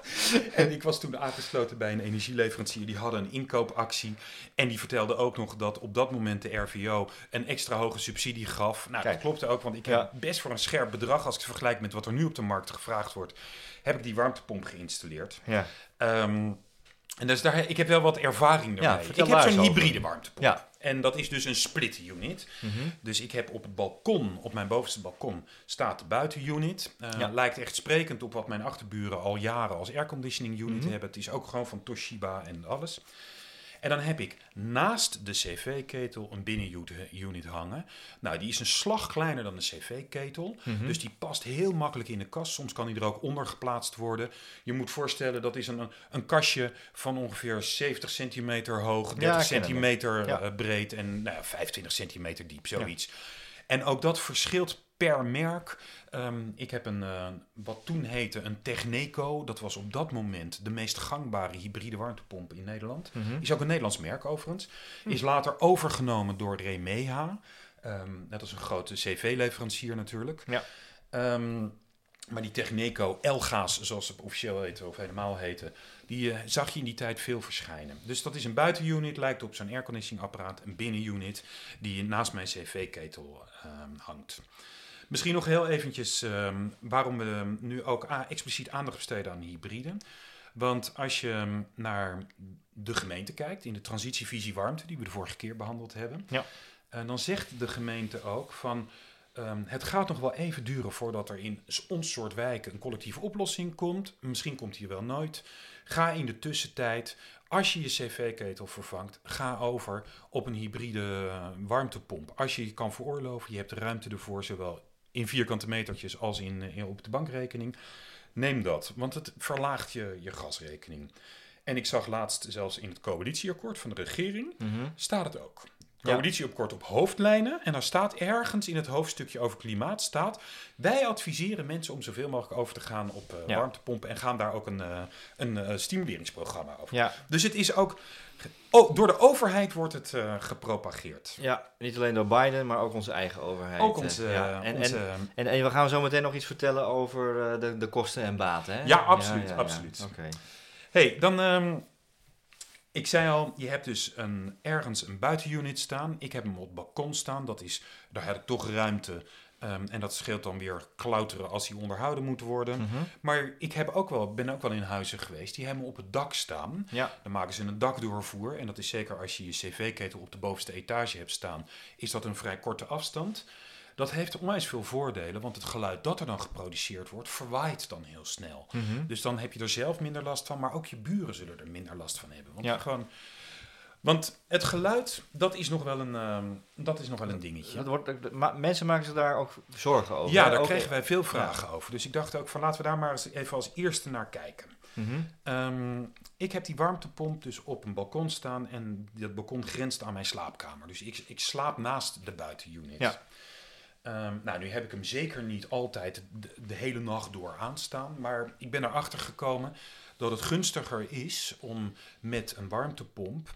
en ik was toen aangesloten bij een energieleverancier. Die hadden een inkoopactie. En die vertelde ook nog dat op dat moment de RVO een extra hoge subsidie gaf. Nou, Kijk. dat klopte ook, want ik Ja. heb best voor een scherp bedrag, als ik het vergelijk met wat er nu op de markt gevraagd wordt, heb ik die warmtepomp geïnstalleerd. Ja. Ehm, en dus daar, ik heb wel wat ervaring Ja, vertel ik heb zo'n hybride warmtepomp. Ja. En dat is dus een split unit. Mhm. Dus ik heb op het balkon, op mijn bovenste balkon, staat de buitenunit. Eh Ja. Lijkt echt sprekend op wat mijn achterburen al jaren als airconditioning unit Mhm. hebben. Het is ook gewoon van Toshiba en alles. En dan heb ik naast de cv-ketel een binnenunit hangen. Nou, die is een slag kleiner dan de cv-ketel. Mhm. Dus die past heel makkelijk in de kast. Soms kan die er ook onder geplaatst worden. Je moet voorstellen, dat is een, een kastje van ongeveer 70 centimeter hoog, 30 ik ken hem. centimeter Ja. eh, breed en nou ja, 25 centimeter diep, zoiets. En ook dat verschilt per merk. Ehm, ik heb een, eh, wat toen heette een Techneco. Dat was op dat moment de meest gangbare hybride warmtepomp in Nederland. Mhm. Is ook een Nederlands merk overigens. Is later overgenomen door Remeha. Ehm dat is een grote CV-leverancier natuurlijk. Ja. Ehm, maar die Techneco Elga's, zoals ze officieel heten of helemaal heten, die eh, zag je in die tijd veel verschijnen. Dus dat is een buitenunit, lijkt op zo'n airconditioningapparaat. Een binnenunit die naast mijn CV-ketel hangt. Misschien nog heel eventjes ehm, waarom we nu ook a- expliciet aandacht besteden aan hybride. Want als je ehm, naar de gemeente kijkt, in de transitievisie warmte, die we de vorige keer behandeld hebben, Ja. eh, dan zegt de gemeente ook van ehm, het gaat nog wel even duren voordat er in ons soort wijken een collectieve oplossing komt. Misschien komt die wel nooit. Ga in de tussentijd, als je je cv-ketel vervangt, ga over op een hybride eh, warmtepomp. Als je je kan veroorloven, je hebt ruimte ervoor, zowel in vierkante metertjes als in, eh, in- op de bankrekening. Neem dat, want het verlaagt je, je gasrekening. En ik zag laatst zelfs in het coalitieakkoord van de regering, Mhm. staat het ook. Ja. Coalitieakkoord op hoofdlijnen. En dan staat ergens in het hoofdstukje over klimaat, staat... Wij adviseren mensen om zoveel mogelijk over te gaan op eh, warmtepompen... en gaan daar ook een, eh, een eh, stimuleringsprogramma over. Ja. Dus het is ook... Oh, door de overheid wordt het gepropageerd. ja, niet alleen door Biden, maar ook onze eigen overheid. Ook onze... ja. En, onze en, en, en we gaan zo meteen nog iets vertellen over de, de kosten en baten, hè? Ja, absoluut, absoluut. Oké. hey, dan... ehm, ik zei al, je hebt dus een, ergens een buitenunit staan. Ik heb hem op het balkon staan. Dat is, daar heb ik toch ruimte. Ehm, en dat scheelt dan weer klauteren als die onderhouden moet worden. Mhm. Maar ik heb ook wel, ben ook wel in huizen geweest die hebben op het dak staan. Ja, Dan maken ze een dakdoorvoer. En dat is zeker als je je cv-ketel op de bovenste etage hebt staan, is dat een vrij korte afstand. Dat heeft onwijs veel voordelen, want het geluid dat er dan geproduceerd wordt, verwaait dan heel snel. Mhm. Dus dan heb je er zelf minder last van, maar ook je buren zullen er minder last van hebben. Want, Ja. gewoon, want het geluid, dat is nog wel een, ehm, dat is nog wel een dingetje. dat wordt, ma- mensen maken zich daar ook zorgen over. Ja, daar Ook- kregen wij veel vragen over. Dus ik dacht ook van laten we daar maar eens even als eerste naar kijken. Mhm. Ehm, ik heb die warmtepomp dus op een balkon staan en dat balkon grenst aan mijn slaapkamer. Dus ik, ik slaap naast de buitenunit. Ja. Ehm, nou, nu heb ik hem zeker niet altijd de, de hele nacht door aanstaan. Maar ik ben erachter gekomen dat het gunstiger is om met een warmtepomp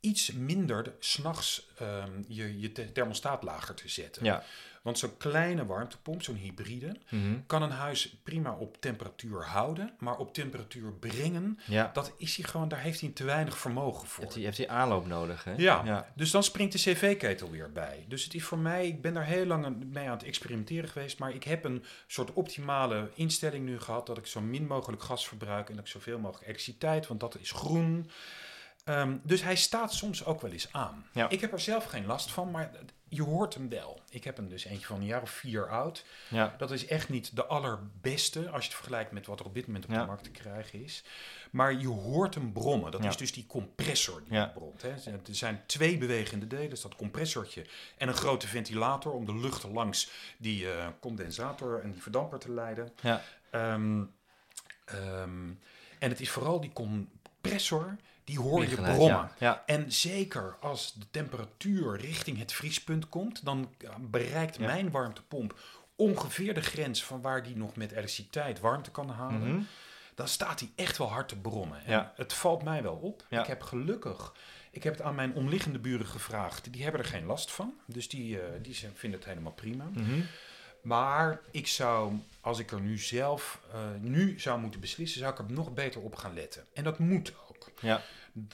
iets minder s'nachts ehm je, je thermostaat lager te zetten. Ja. Want zo'n kleine warmtepomp, zo'n hybride, Mhm. kan een huis prima op temperatuur houden, maar op temperatuur brengen, ja. dat is hij gewoon, daar heeft hij te weinig vermogen voor. Hij, heeft hij aanloop nodig, hè? Ja. ja. Dus dan springt de cv-ketel weer bij. Dus het is voor mij, ik ben daar heel lang mee aan het experimenteren geweest, maar ik heb een soort optimale instelling nu gehad dat ik zo min mogelijk gas verbruik en dat ik zoveel mogelijk elektriciteit, want dat is groen. Ehm, dus hij staat soms ook wel eens aan. Ja. Ik heb er zelf geen last van, maar je hoort hem wel. Ik heb hem dus eentje van een jaar of vier oud. Ja. Dat is echt niet de allerbeste als je het vergelijkt met wat er op dit moment op Ja. de markt te krijgen is. Maar je hoort hem brommen. Dat Ja. is dus die compressor die bromt. Hè. Er zijn twee bewegende delen. Dat compressortje en een grote ventilator om de lucht langs die eh, condensator en die verdamper te leiden. Ja. Ehm, ehm, en het is vooral die compressor, die hoor je brommen. Ja. ja. En zeker als de temperatuur richting het vriespunt komt, dan ja, bereikt Ja. mijn warmtepomp ongeveer de grens van waar die nog met elektriciteit warmte kan halen. Mhm. Dan staat hij echt wel hard te brommen. En Ja. Het valt mij wel op. Ja. Ik heb gelukkig, ik heb het aan mijn omliggende buren gevraagd. Die hebben er geen last van. Dus die, eh, die zijn- vinden het helemaal prima. Mhm. Maar ik zou, als ik er nu zelf eh, nu zou moeten beslissen, zou ik er nog beter op gaan letten. En dat moet ook. Ja.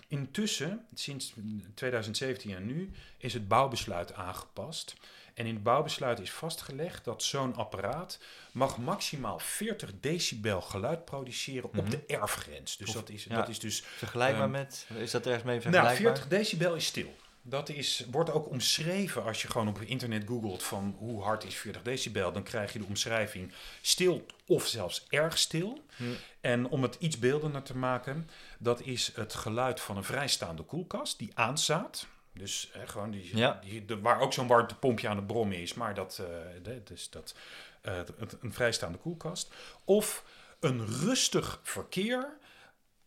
Intussen, sinds 2017 en nu, is het bouwbesluit aangepast. En in het bouwbesluit is vastgelegd dat zo'n apparaat mag maximaal 40 decibel geluid produceren Mhm. op de erfgrens. Dus Of- dat is, ja. dat is dus Vergelijkbaar Ehm, met, is dat ergens mee nou, vergelijkbaar? 40 decibel is stil. Dat is, wordt ook omschreven als je gewoon op internet googelt van hoe hard is 40 decibel. Dan krijg je de omschrijving stil of zelfs erg stil. Hm. En om het iets beeldender te maken, dat is het geluid van een vrijstaande koelkast die aanstaat. Dus gewoon die, Ja. die, de, waar ook zo'n warmtepompje aan het brommen is, maar dat, de- dus dat, eh, het- een vrijstaande koelkast. Of een rustig verkeer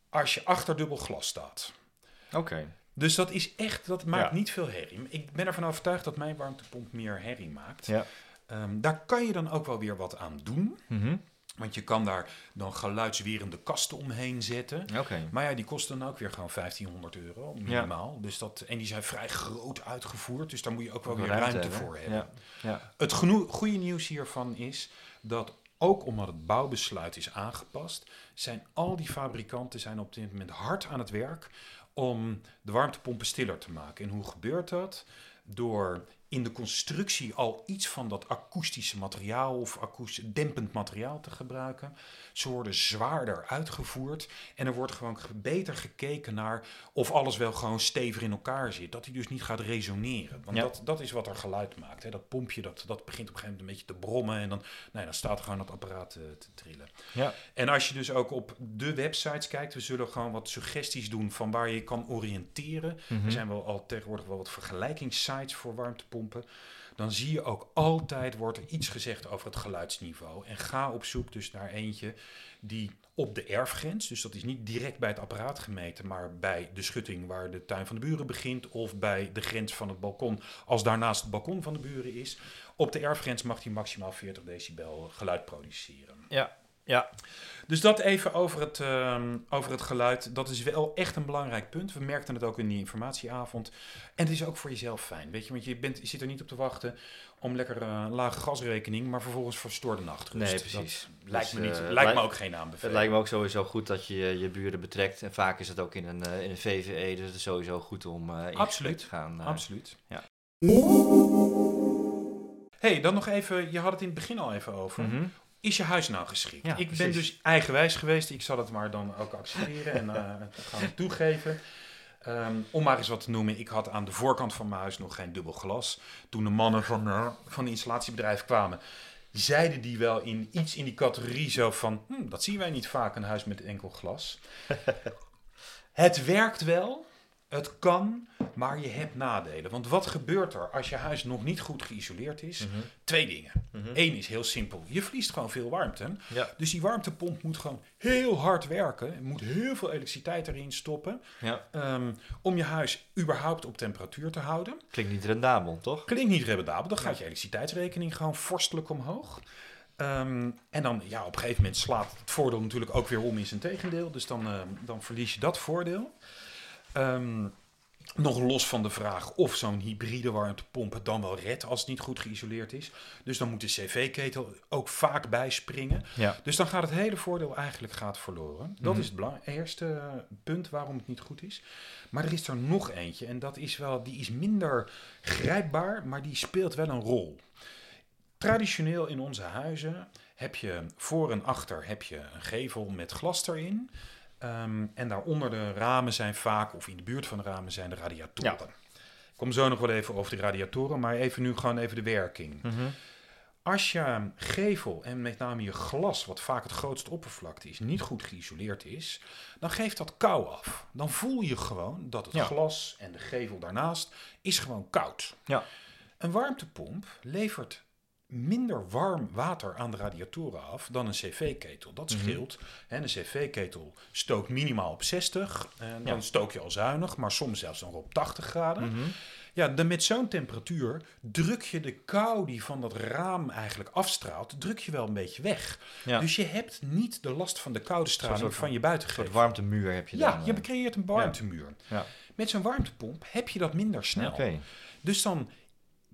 als je achter dubbel glas staat. Oké. Dus dat is echt, dat maakt Ja. niet veel herrie. Ik ben ervan overtuigd dat mijn warmtepomp meer herrie maakt. Ja. Ehm, daar kan je dan ook wel weer wat aan doen. Mhm. Want je kan daar dan geluidswerende kasten omheen zetten. Oké. Maar ja, die kosten dan ook weer gewoon 1500 euro minimaal. Dus dat, en die zijn vrij groot uitgevoerd. Dus daar moet je ook wel weer ruimte, voor hebben. Ja. Ja. Het goede nieuws hiervan is dat ook omdat het bouwbesluit is aangepast, zijn al die fabrikanten zijn op dit moment hard aan het werk om de warmtepompen stiller te maken. En hoe gebeurt dat? Door in de constructie al iets van dat akoestische materiaal of akoestisch dempend materiaal te gebruiken. Ze worden zwaarder uitgevoerd en er wordt gewoon ge- beter gekeken naar of alles wel gewoon stevig in elkaar zit. Dat hij dus niet gaat resoneren. Want Ja. dat, dat is wat er geluid maakt. Hè. Dat pompje dat, dat begint op een gegeven moment een beetje te brommen en dan, nou ja, dan staat er gewoon dat apparaat eh, te trillen. Ja. En als je dus ook op de websites kijkt, we zullen gewoon wat suggesties doen van waar je kan oriënteren. Mhm. Er zijn wel al tegenwoordig wel wat vergelijkingssites voor warmtepompen. Dan zie je ook altijd wordt er iets gezegd over het geluidsniveau. En ga op zoek dus naar eentje die op de erfgrens, dus dat is niet direct bij het apparaat gemeten, maar bij de schutting waar de tuin van de buren begint of bij de grens van het balkon, als daarnaast het balkon van de buren is. Op de erfgrens mag die maximaal 40 decibel geluid produceren. Ja. Ja. Dus dat even over het, ehm, over het geluid. Dat is wel echt een belangrijk punt. We merkten het ook in die informatieavond. En het is ook voor jezelf fijn. Weet je, want je, bent, je zit er niet op te wachten om lekker een lage gasrekening, maar vervolgens verstoorde nachtrust. Nee, precies. Dat lijkt me, Dus, niet, eh, lijkt me ook geen Het aanbeveling. lijkt me ook sowieso goed dat je je buren betrekt. En vaak is het ook in een, eh, in een VVE, dus het is sowieso goed om in Absoluut. te gaan. Absoluut. ja. hey, dan nog even, je had het in het begin al even over. Mhm. Is je huis nou geschikt? Ja, ik ben dus eigenwijs geweest. Ik zal het maar dan ook accepteren en eh, gaan toegeven. Ehm, om maar eens wat te noemen, ik had aan de voorkant van mijn huis nog geen dubbel glas. Toen de mannen van, eh, van het installatiebedrijf kwamen, zeiden die wel in iets in die categorie zo van... "Hm, dat zien wij niet vaak, een huis met enkel glas. het werkt wel, het kan, maar je hebt nadelen. Want wat gebeurt er als je huis nog niet goed geïsoleerd is? Mhm. Twee dingen. Mhm. Eén is heel simpel. Je verliest gewoon veel warmte. Ja. Dus die warmtepomp moet gewoon heel hard werken. Er moet heel veel elektriciteit erin stoppen. ja. ehm, om je huis überhaupt op temperatuur te houden. Klinkt niet rendabel, toch? Klinkt niet rendabel. Dan gaat je elektriciteitsrekening gewoon vorstelijk omhoog. Ehm, en dan, ja, op een gegeven moment slaat het voordeel natuurlijk ook weer om in zijn tegendeel. Dus dan, ehm, dan verlies je dat voordeel. Ehm, nog los van de vraag of zo'n hybride warmtepomp het dan wel redt als het niet goed geïsoleerd is. Dus dan moet de cv-ketel ook vaak bijspringen. Ja. Dus dan gaat het hele voordeel eigenlijk gaat verloren. Dat Mhm. is het eerste punt waarom het niet goed is. Maar er is er nog eentje en dat is wel, die is minder grijpbaar, maar die speelt wel een rol. Traditioneel in onze huizen heb je voor en achter heb je een gevel met glas erin. Ehm, en daaronder de ramen zijn vaak, of in de buurt van de ramen zijn de radiatoren. kom zo nog wel even over de radiatoren, maar even nu gewoon even de werking. Mhm. Als je gevel en met name je glas, wat vaak het grootste oppervlakte is, niet goed geïsoleerd is, dan geeft dat kou af. Dan voel je gewoon dat het Ja. glas en de gevel daarnaast is gewoon koud. Ja. Een warmtepomp levert minder warm water aan de radiatoren af dan een cv-ketel. Dat Mhm. scheelt. Hè, Een cv-ketel stookt minimaal op 60. En dan Ja. stook je al zuinig, maar soms zelfs nog op 80 graden. Mhm. Ja, dan met zo'n temperatuur druk je de kou die van dat raam eigenlijk afstraalt, druk je wel een beetje weg. Ja. Dus je hebt niet de last van de koude straling soort- van je buitengevel. soort warmtemuur heb je Ja, dan. je eh. creëert een warmtemuur. Ja. Met zo'n warmtepomp heb je dat minder snel. Dus dan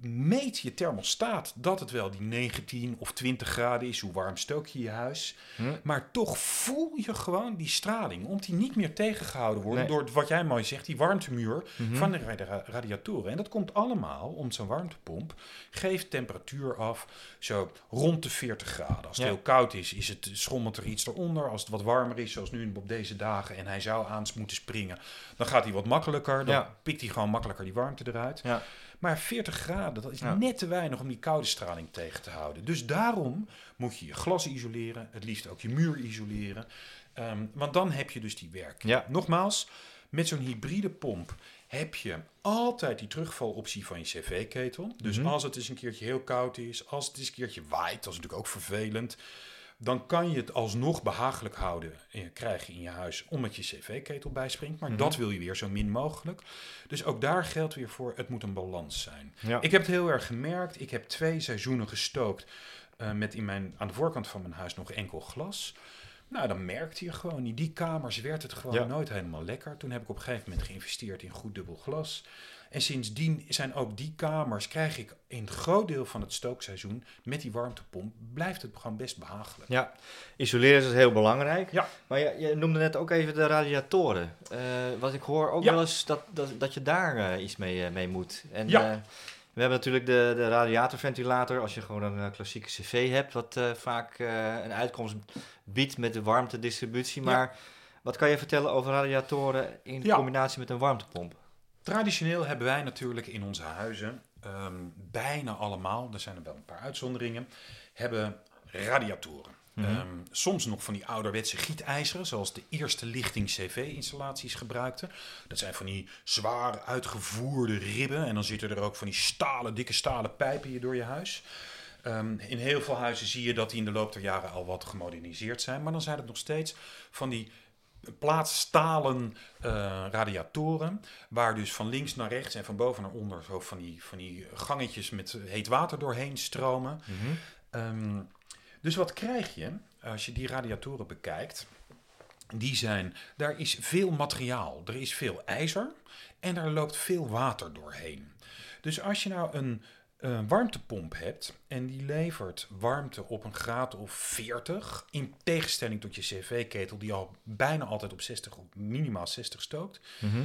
meet je thermostaat dat het wel die 19 of 20 graden is, hoe warm stook je je huis. Hm. Maar toch voel je gewoon die straling, omdat die niet meer tegengehouden wordt Nee. door wat jij mooi zegt, die warmtemuur Mhm. van de ra- radiatoren. En dat komt allemaal om zo'n warmtepomp geeft temperatuur af zo rond de 40 graden. Als het Ja. heel koud is, is het, schommelt er iets eronder. Als het wat warmer is, zoals nu op deze dagen, en hij zou aan moeten springen, dan gaat hij wat makkelijker. Dan Ja. pikt hij gewoon makkelijker die warmte eruit. Ja. Maar 40 graden, dat is Ja. net te weinig om die koude straling tegen te houden. Dus daarom moet je je glas isoleren, het liefst ook je muur isoleren. Ehm, want dan heb je dus die werking. Ja. Nogmaals, met zo'n hybride pomp heb je altijd die terugvaloptie van je cv-ketel. Dus Mhm. als het eens een keertje heel koud is, als het eens een keertje waait, dat is natuurlijk ook vervelend. Dan kan je het alsnog behagelijk houden en krijgen in je huis omdat je cv-ketel bijspringt. Maar Mhm. dat wil je weer zo min mogelijk. Dus ook daar geldt weer voor, het moet een balans zijn. Ja. Ik heb het heel erg gemerkt. Ik heb twee seizoenen gestookt eh, met in mijn, aan de voorkant van mijn huis nog enkel glas. Nou, dan merkte je gewoon, in die kamers werd het gewoon Ja. nooit helemaal lekker. Toen heb ik op een gegeven moment geïnvesteerd in goed dubbel glas. En sindsdien zijn ook die kamers, krijg ik in een groot deel van het stookseizoen met die warmtepomp, blijft het gewoon best behagelijk. Ja, isoleren is dus heel belangrijk. Ja. Maar je, je noemde net ook even de radiatoren. Eh, wat ik hoor ook Ja. wel eens dat, dat, dat je daar eh, iets mee, eh, mee moet. En, Ja. we hebben natuurlijk de, de radiatorventilator. Als je gewoon een klassieke cv hebt, wat vaak een uitkomst biedt met de warmtedistributie. Ja. Maar wat kan je vertellen over radiatoren in Ja. combinatie met een warmtepomp? Traditioneel hebben wij natuurlijk in onze huizen, ehm, bijna allemaal, er zijn er wel een paar uitzonderingen, hebben radiatoren. Mhm. Ehm, soms nog van die ouderwetse gietijzeren, zoals de eerste lichting CV-installaties gebruikten. Dat zijn van die zwaar uitgevoerde ribben. En dan zitten er ook van die stalen, dikke stalen pijpen hier door je huis. Ehm, in heel veel huizen zie je dat die in de loop der jaren al wat gemoderniseerd zijn. Maar dan zijn het nog steeds van die plaatstalen eh, radiatoren. Waar dus van links naar rechts en van boven naar onder zo van die, van die gangetjes met heet water doorheen stromen. Mhm. Ehm, dus wat krijg je als je die radiatoren bekijkt? Die zijn, daar is veel materiaal, er is veel ijzer en daar loopt veel water doorheen. Dus als je nou een eh, warmtepomp hebt en die levert warmte op een graad of 40, in tegenstelling tot je cv-ketel die al bijna altijd op 60 of minimaal 60 stookt, Mhm.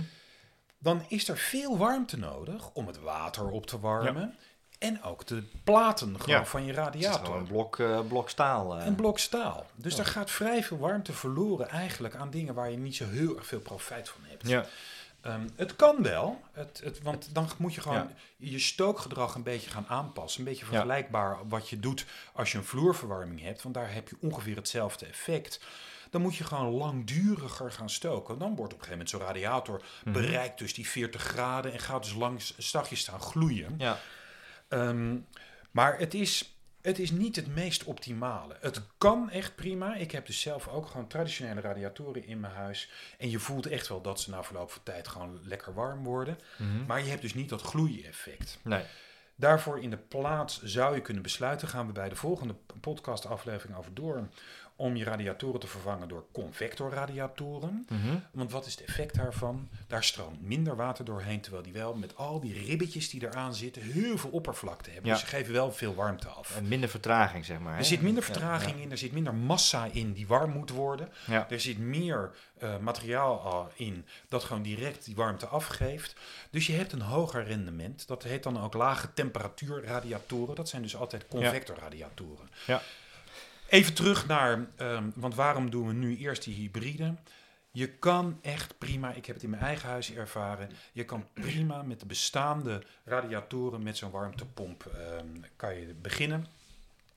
dan is er veel warmte nodig om het water op te warmen. En ook de platen gewoon Ja. van je Het is radiator. gewoon een blok, eh, blok staal. eh. Een blok staal. Dus Ja. daar gaat vrij veel warmte verloren eigenlijk aan dingen waar je niet zo heel erg veel profijt van hebt. Ja. Ehm, het kan wel, het, het, want dan moet je gewoon Ja. je stookgedrag een beetje gaan aanpassen. Een beetje Ja. vergelijkbaar wat je doet als je een vloerverwarming hebt, want daar heb je ongeveer hetzelfde effect. Dan moet je gewoon langduriger gaan stoken. Dan wordt op een gegeven moment zo'n radiator Mhm. bereikt dus die 40 graden en gaat dus langs zachtjes staan gloeien. Ja. Ehm, maar het is, het is niet het meest optimale. Het kan echt prima. Ik heb dus zelf ook gewoon traditionele radiatoren in mijn huis. En je voelt echt wel dat ze na verloop van tijd gewoon lekker warm worden. Mhm. Maar je hebt dus niet dat gloeieffect. Nee. Daarvoor in de plaats zou je kunnen besluiten, gaan we bij de volgende podcastaflevering over door, om je radiatoren te vervangen door convectorradiatoren. Mhm. Want wat is het effect daarvan? Daar stroomt minder water doorheen, terwijl die wel met al die ribbetjes die eraan zitten heel veel oppervlakte hebben. Ja. Dus ze geven wel veel warmte af. En minder vertraging, zeg maar. Er zit minder Ja, vertraging in, er zit minder massa in die warm moet worden. Ja. Er zit meer eh, materiaal al in dat gewoon direct die warmte afgeeft. Dus je hebt een hoger rendement. Dat heet dan ook lage temperatuur radiatoren. Dat zijn dus altijd convectorradiatoren. Ja. Even terug naar, ehm, want waarom doen we nu eerst die hybride? Je kan echt prima, ik heb het in mijn eigen huis ervaren, je kan prima met de bestaande radiatoren met zo'n warmtepomp ehm, kan je beginnen.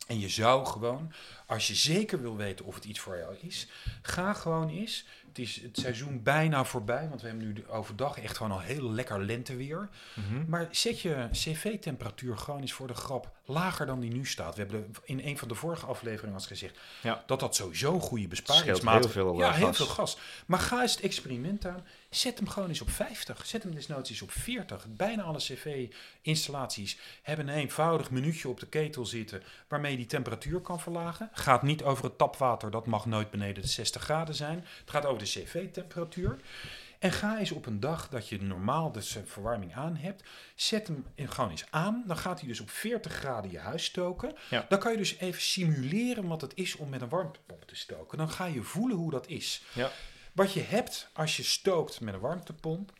En je zou gewoon, als je zeker wil weten of het iets voor jou is, ga gewoon eens. Het is het seizoen bijna voorbij, want we hebben nu de- overdag echt gewoon al heel lekker lenteweer. Mhm. Maar zet je cv-temperatuur gewoon eens voor de grap lager dan die nu staat. We hebben de- in een van de vorige afleveringen als gezegd Ja. dat dat sowieso een goede besparingsmaat heel veel, Ja, eh, heel gas. veel gas. Maar ga eens het experiment aan. Zet hem gewoon eens op 50. Zet hem desnoods eens op 40. Bijna alle cv-installaties hebben een eenvoudig minuutje op de ketel zitten waarmee je die temperatuur kan verlagen. Gaat niet over het tapwater, dat mag nooit beneden de 60 graden zijn. Het gaat over de cv-temperatuur. En ga eens op een dag dat je normaal de verwarming aan hebt, zet hem in- gewoon eens aan. Dan gaat hij dus op 40 graden je huis stoken. Ja. Dan kan je dus even simuleren wat het is om met een warmtepomp te stoken. Dan ga je voelen hoe dat is. Ja. Wat je hebt als je stookt met een warmtepomp,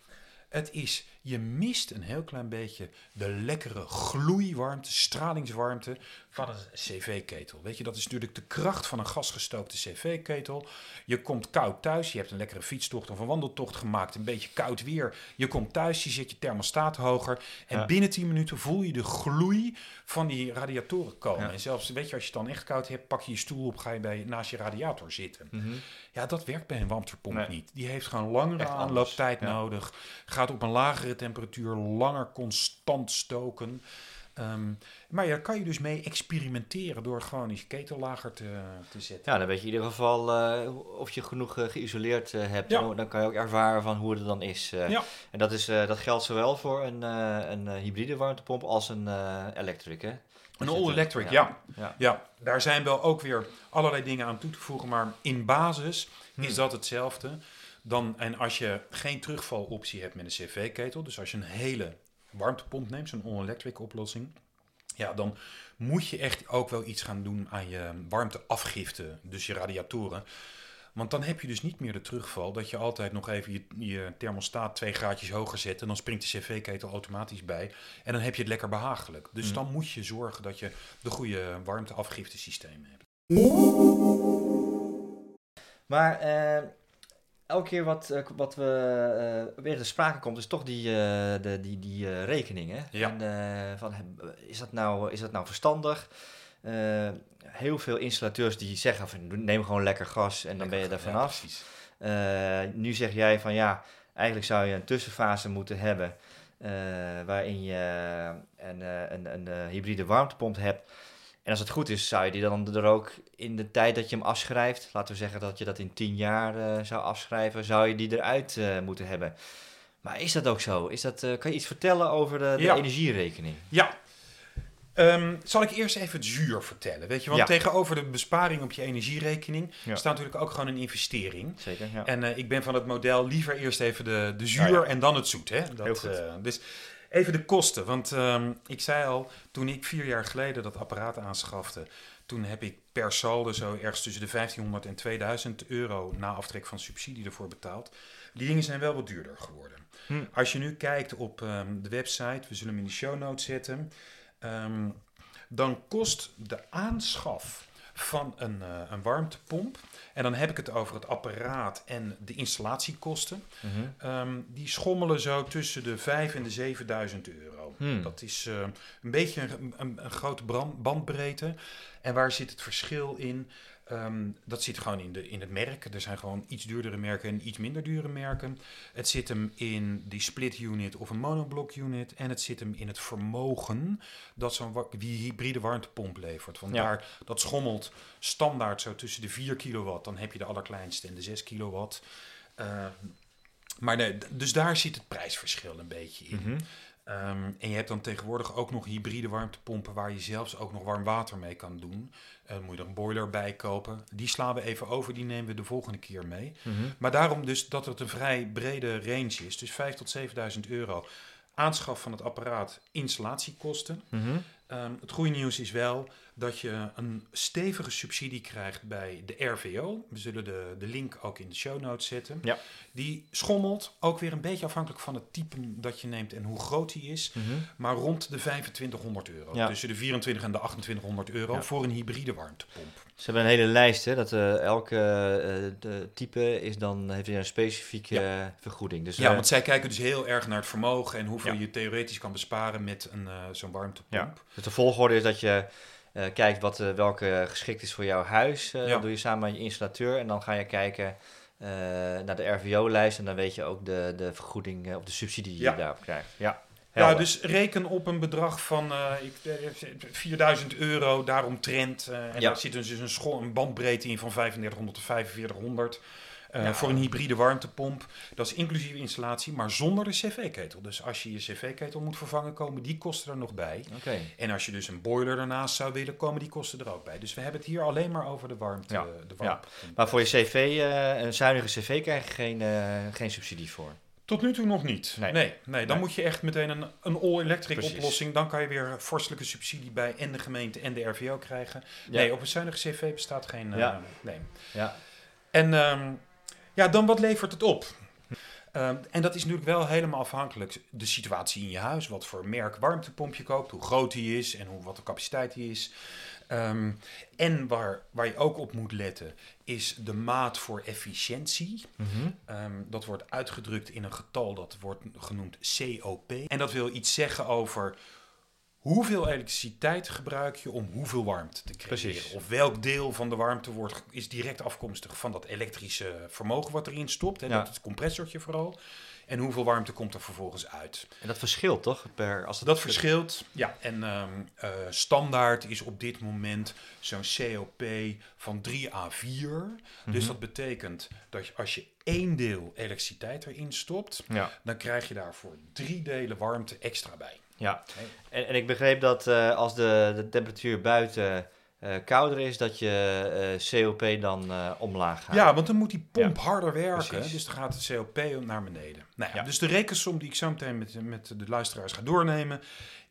het is, je mist een heel klein beetje de lekkere gloeiwarmte, stralingswarmte van een cv-ketel. Weet je, dat is natuurlijk de kracht van een gasgestookte cv-ketel. Je komt koud thuis, je hebt een lekkere fietstocht of een wandeltocht gemaakt, een beetje koud weer. Je komt thuis, je zet je thermostaat hoger en Ja. binnen 10 minuten voel je de gloei van die radiatoren komen. Ja. En zelfs, weet je, als je het dan echt koud hebt, pak je je stoel op, ga je bij, naast je radiator zitten. Mhm. Ja, dat werkt bij een warmtepomp Nee. niet. Die heeft gewoon langere Echt aanlooptijd ja. nodig. Gaat op een lagere temperatuur langer constant stoken. Ehm, maar daar kan je dus mee experimenteren door gewoon eens ketel lager te, te zetten. Ja, dan weet je in ieder geval eh, of je genoeg eh, geïsoleerd eh, hebt. Ja. Dan- Dan kan je ook ervaren van hoe het dan is. Ja. En dat, is, dat geldt zowel voor een, een hybride warmtepomp als een electric, hè? Een Dus het, all eh, electric, ja. ja. ja. daar zijn wel ook weer allerlei dingen aan toe te voegen. Maar in basis is Hmm. dat hetzelfde. Dan, en als je geen terugvaloptie hebt met een cv-ketel, dus als je een hele warmtepomp neemt, zo'n all-electric oplossing, ja, dan moet je echt ook wel iets gaan doen aan je warmteafgifte, dus je radiatoren. Want dan heb je dus niet meer de terugval dat je altijd nog even je, je thermostaat twee graadjes hoger zet en dan springt de cv-ketel automatisch bij. En dan heb je het lekker behagelijk. Dus Mm. dan moet je zorgen dat je de goede warmteafgiftesystemen hebt. Maar eh, elke keer wat, eh, wat we eh, weer te sprake komt, is toch die, eh, de, die, die rekeningen. Ja. En, van, is, dat nou, is dat nou verstandig? Heel veel installateurs die zeggen van neem gewoon lekker gas en dan ben je er ja, vanaf. nu zeg jij van ja, eigenlijk zou je een tussenfase moeten hebben waarin je een, een, een, hybride warmtepomp hebt. En als het goed is, zou je die dan er ook in de tijd dat je hem afschrijft, laten we zeggen dat je dat in 10 jaar eh, zou afschrijven, zou je die eruit eh, moeten hebben. Maar is dat ook zo? Is dat, eh, kan je iets vertellen over de, de Ja. energierekening? Ja. Ehm, zal ik eerst even het zuur vertellen? Weet je, want Ja. tegenover de besparing op je energierekening Ja. staat natuurlijk ook gewoon een investering. Zeker, ja. En ik ben van het model liever eerst even de, de zuur en dan het zoet. Hè? Dat, Heel goed. dus even de kosten. Want ehm, ik zei al, toen ik vier jaar geleden dat apparaat aanschafte, toen heb ik per saldo zo ergens tussen de 1500 en 2000 euro na aftrek van subsidie ervoor betaald. Die dingen zijn wel wat duurder geworden. Hm. Als je nu kijkt op ehm, de website, we zullen hem in de show notes zetten, ehm, dan kost de aanschaf van een, eh, een warmtepomp, en dan heb ik het over het apparaat en de installatiekosten, Mhm. ehm, die schommelen zo tussen de 5 en de 7000 euro. Hmm. Dat is eh, een beetje een, een, een grote brand- bandbreedte. En waar zit het verschil in? Ehm, dat zit gewoon in, de, in het merk. Er zijn gewoon iets duurdere merken en iets minder dure merken. Het zit hem in die split unit of een monoblock unit. En het zit hem in het vermogen dat zo'n die hybride warmtepomp levert. Want Ja. daar, dat schommelt standaard zo tussen de 4 kilowatt. Dan heb je de allerkleinste en de 6 kilowatt. Eh, maar nee, dus daar zit het prijsverschil een beetje in. Mhm. Ehm, en je hebt dan tegenwoordig ook nog hybride warmtepompen waar je zelfs ook nog warm water mee kan doen. Eh, moet je er een boiler bij kopen. Die slaan we even over, die nemen we de volgende keer mee. Mhm. Maar daarom dus dat het een vrij brede range is. Dus 5.000 tot 7.000 euro. Aanschaf van het apparaat, installatiekosten. Mhm. Ehm, het goede nieuws is wel, dat je een stevige subsidie krijgt bij de RVO. We zullen de, de link ook in de show notes zetten. Ja. Die schommelt, ook weer een beetje afhankelijk van het type dat je neemt en hoe groot die is, maar rond de 2500 euro. Ja. Tussen de 24 en de 2800 euro Ja. voor een hybride warmtepomp. Ze hebben een hele lijst, hè, dat eh, elke eh, type is dan, heeft een specifieke eh, vergoeding. Dus, Ja, want zij kijken dus heel erg naar het vermogen en hoeveel Ja. je theoretisch kan besparen met een, zo'n warmtepomp. Ja. Dus de volgorde is dat je kijkt wat, welke geschikt is voor jouw huis. Ja. Dat doe je samen met je installateur. En dan ga je kijken naar de RVO-lijst. En dan weet je ook de, de vergoeding of de subsidie die je daarop krijgt. Ja, Ja, dus reken op een bedrag van eh, ik, eh, 4000 euro daaromtrent. eh en Ja. daar zit dus een, school, een bandbreedte in van 3500 tot 4500. eh, Ja. Voor een hybride warmtepomp. Dat is inclusief installatie, maar zonder de cv-ketel. Dus als je je cv-ketel moet vervangen, komen die kosten er nog bij. En als je dus een boiler ernaast zou willen, komen die kosten er ook bij. Dus we hebben het hier alleen maar over de warmte. Ja. De warmtepomp. Maar voor je cv, eh, een zuinige cv, krijg je geen, eh, geen subsidie voor. Tot nu toe nog niet. Nee. Nee, nee, dan Nee. moet je echt meteen een, een all-electric oplossing. Dan kan je weer vorstelijke subsidie bij en de gemeente en de RVO krijgen. Ja. Nee, op een zuinige CV bestaat geen. eh, Ja. nee. Ja. En ehm, ja, dan wat levert het op? Ehm, en dat is natuurlijk wel helemaal afhankelijk. De situatie in je huis, wat voor merk warmtepomp je koopt, hoe groot die is en hoe, wat de capaciteit die is. Ehm, en waar, waar je ook op moet letten, is de maat voor efficiëntie. Mhm. Ehm, dat wordt uitgedrukt in een getal dat wordt genoemd COP. En dat wil iets zeggen over hoeveel elektriciteit gebruik je om hoeveel warmte te creëren. Precies. Of welk deel van de warmte wordt, is direct afkomstig van dat elektrische vermogen wat erin stopt. Hè, Ja. Dat het compressortje vooral. En hoeveel warmte komt er vervolgens uit. En dat verschilt toch? Per, als het Dat verschilt. Ja, en ehm, eh, standaard is op dit moment zo'n COP van 3 à 4. Dus Mhm. dat betekent dat je, als je één deel elektriciteit erin stopt, Ja. dan krijg je daarvoor drie delen warmte extra bij. ja. En, en ik begreep dat eh, als de, de temperatuur buiten eh, kouder is, dat je eh, COP dan eh, omlaag gaat. Ja, want dan moet die pomp harder werken. Precies. Dus dan gaat het COP naar beneden. Nou ja, Ja. Dus de rekensom die ik zo meteen met, met de luisteraars ga doornemen,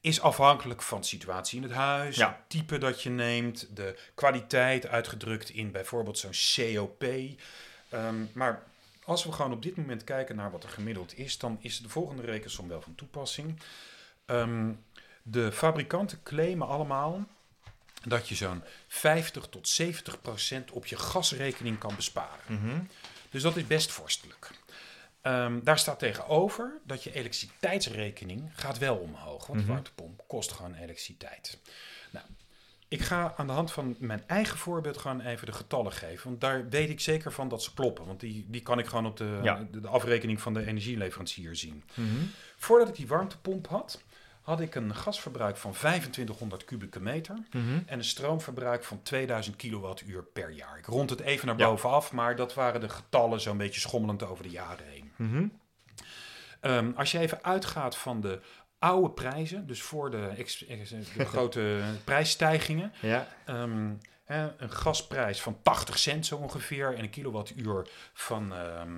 is afhankelijk van de situatie in het huis, het type dat je neemt, de kwaliteit uitgedrukt in bijvoorbeeld zo'n COP. Ehm, maar als we gewoon op dit moment kijken naar wat er gemiddeld is, dan is de volgende rekensom wel van toepassing. Ehm, de fabrikanten claimen allemaal dat je zo'n 50 tot 70 procent op je gasrekening kan besparen. Mhm. Dus dat is best vorstelijk. Ehm, daar staat tegenover dat je elektriciteitsrekening gaat wel omhoog. Want de Mhm. warmtepomp kost gewoon elektriciteit. Nou, ik ga aan de hand van mijn eigen voorbeeld gewoon even de getallen geven. Want daar weet ik zeker van dat ze kloppen. Want die, die kan ik gewoon op de, Ja. de, de afrekening van de energieleverancier zien. Mhm. Voordat ik die warmtepomp had, had ik een gasverbruik van 2500 kubieke meter. Mhm. En een stroomverbruik van 2000 kilowattuur per jaar. Ik rond het even naar Ja. bovenaf, maar dat waren de getallen zo'n beetje schommelend over de jaren heen. Mhm. Ehm, als je even uitgaat van de oude prijzen, dus voor de, ex- ex- de grote prijsstijgingen. Ja. ehm, hè, een gasprijs van 80 cent zo ongeveer en een kilowattuur van, ehm,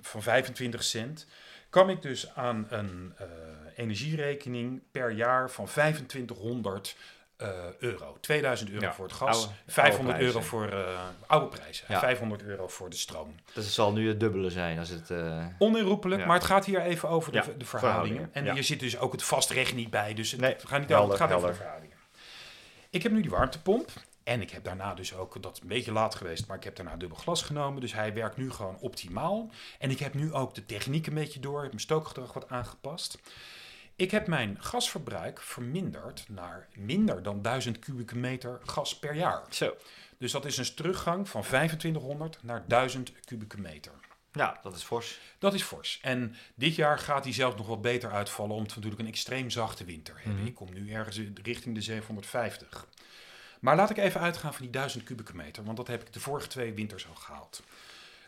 van 25 cent. Kwam ik dus aan een eh, energierekening per jaar van 2500 eh, euro. 2000 euro Ja, voor het gas, oude- 500 oude euro voor eh, oude prijzen, Ja. 500 euro voor de stroom. Dus het zal nu het dubbele zijn als het... eh, Onherroepelijk, Ja. maar het gaat hier even over de, Ja, de verhoudingen. verhoudingen, En ja. hier zit dus ook het vastrecht niet bij, dus het, Nee, het gaat niet helder, over, het gaat over de verhoudingen. Ik heb nu die warmtepomp en ik heb daarna dus ook, dat is een beetje laat geweest, maar ik heb daarna dubbel glas genomen, dus hij werkt nu gewoon optimaal. En ik heb nu ook de techniek een beetje door, ik heb mijn stookgedrag wat aangepast. Ik heb mijn gasverbruik verminderd naar minder dan 1000 kubieke meter gas per jaar. Zo. Dus dat is een teruggang van 2500 naar 1000 kubieke meter. Ja, dat is fors. Dat is fors. En dit jaar gaat hij zelfs nog wat beter uitvallen, omdat we natuurlijk een extreem zachte winter hebben. Mhm. Ik kom nu ergens richting de 750. Maar laat ik even uitgaan van die 1000 kubieke meter, want dat heb ik de vorige twee winters al gehaald.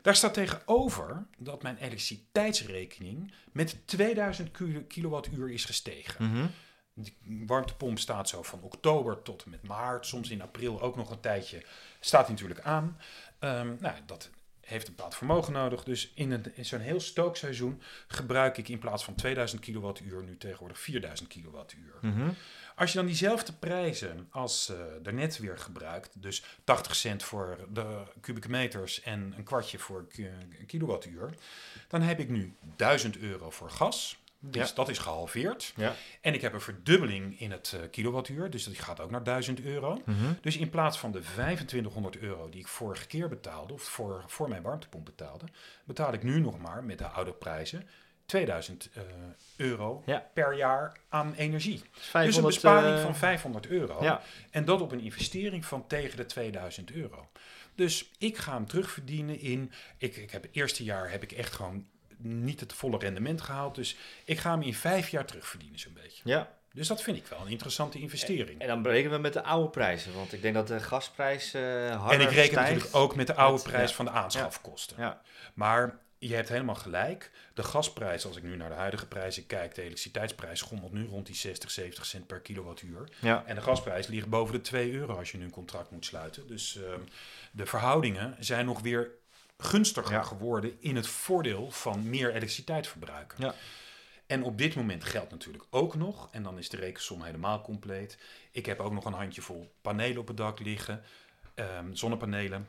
Daar staat tegenover dat mijn elektriciteitsrekening met 2000 kilo- kilowattuur is gestegen. Mhm. De warmtepomp staat zo van oktober tot en met maart, soms in april ook nog een tijdje, staat hij natuurlijk aan. Ehm, nou, dat heeft een bepaald vermogen nodig. Dus in, een, in zo'n heel stookseizoen gebruik ik in plaats van 2000 kilowattuur nu tegenwoordig 4000 kilowattuur. Mhm. Als je dan diezelfde prijzen als uh, daarnet weer gebruikt, dus 80 cent voor de kubieke meters en een kwartje voor een kilowattuur, dan heb ik nu 1000 euro voor gas. Dus Ja. dat is gehalveerd. Ja. En ik heb een verdubbeling in het eh, kilowattuur, dus dat gaat ook naar 1000 euro. Mhm. Dus in plaats van de 2500 euro die ik vorige keer betaalde, of voor, voor mijn warmtepomp betaalde, betaal ik nu nog maar met de oude prijzen 2000 eh, euro Ja. per jaar aan energie. Dus Dus een 500, besparing eh, van 500 euro. Ja. En dat op een investering van tegen de 2000 euro. Dus ik ga hem terugverdienen in. Ik, ik heb het eerste jaar heb ik echt gewoon niet het volle rendement gehaald. Dus ik ga hem in vijf jaar terugverdienen, zo'n beetje. Ja, Dus dat vind ik wel een interessante investering. en dan berekenen we met de oude prijzen. Want ik denk dat de gasprijs eh harder En ik reken stijgt. natuurlijk ook met de oude prijs ja. van de aanschafkosten. Ja, Maar je hebt helemaal gelijk. De gasprijs, als ik nu naar de huidige prijzen kijk, de elektriciteitsprijs schommelt nu rond die 60, 70 cent per kilowattuur. ja. En de gasprijs ligt boven de 2 euro als je nu een contract moet sluiten. Dus ehm, de verhoudingen zijn nog weer gunstiger Ja. geworden in het voordeel van meer elektriciteit verbruiken. Ja. En op dit moment geldt natuurlijk ook nog, en dan is de rekensom helemaal compleet. Ik heb ook nog een handjevol panelen op het dak liggen, ehm, zonnepanelen.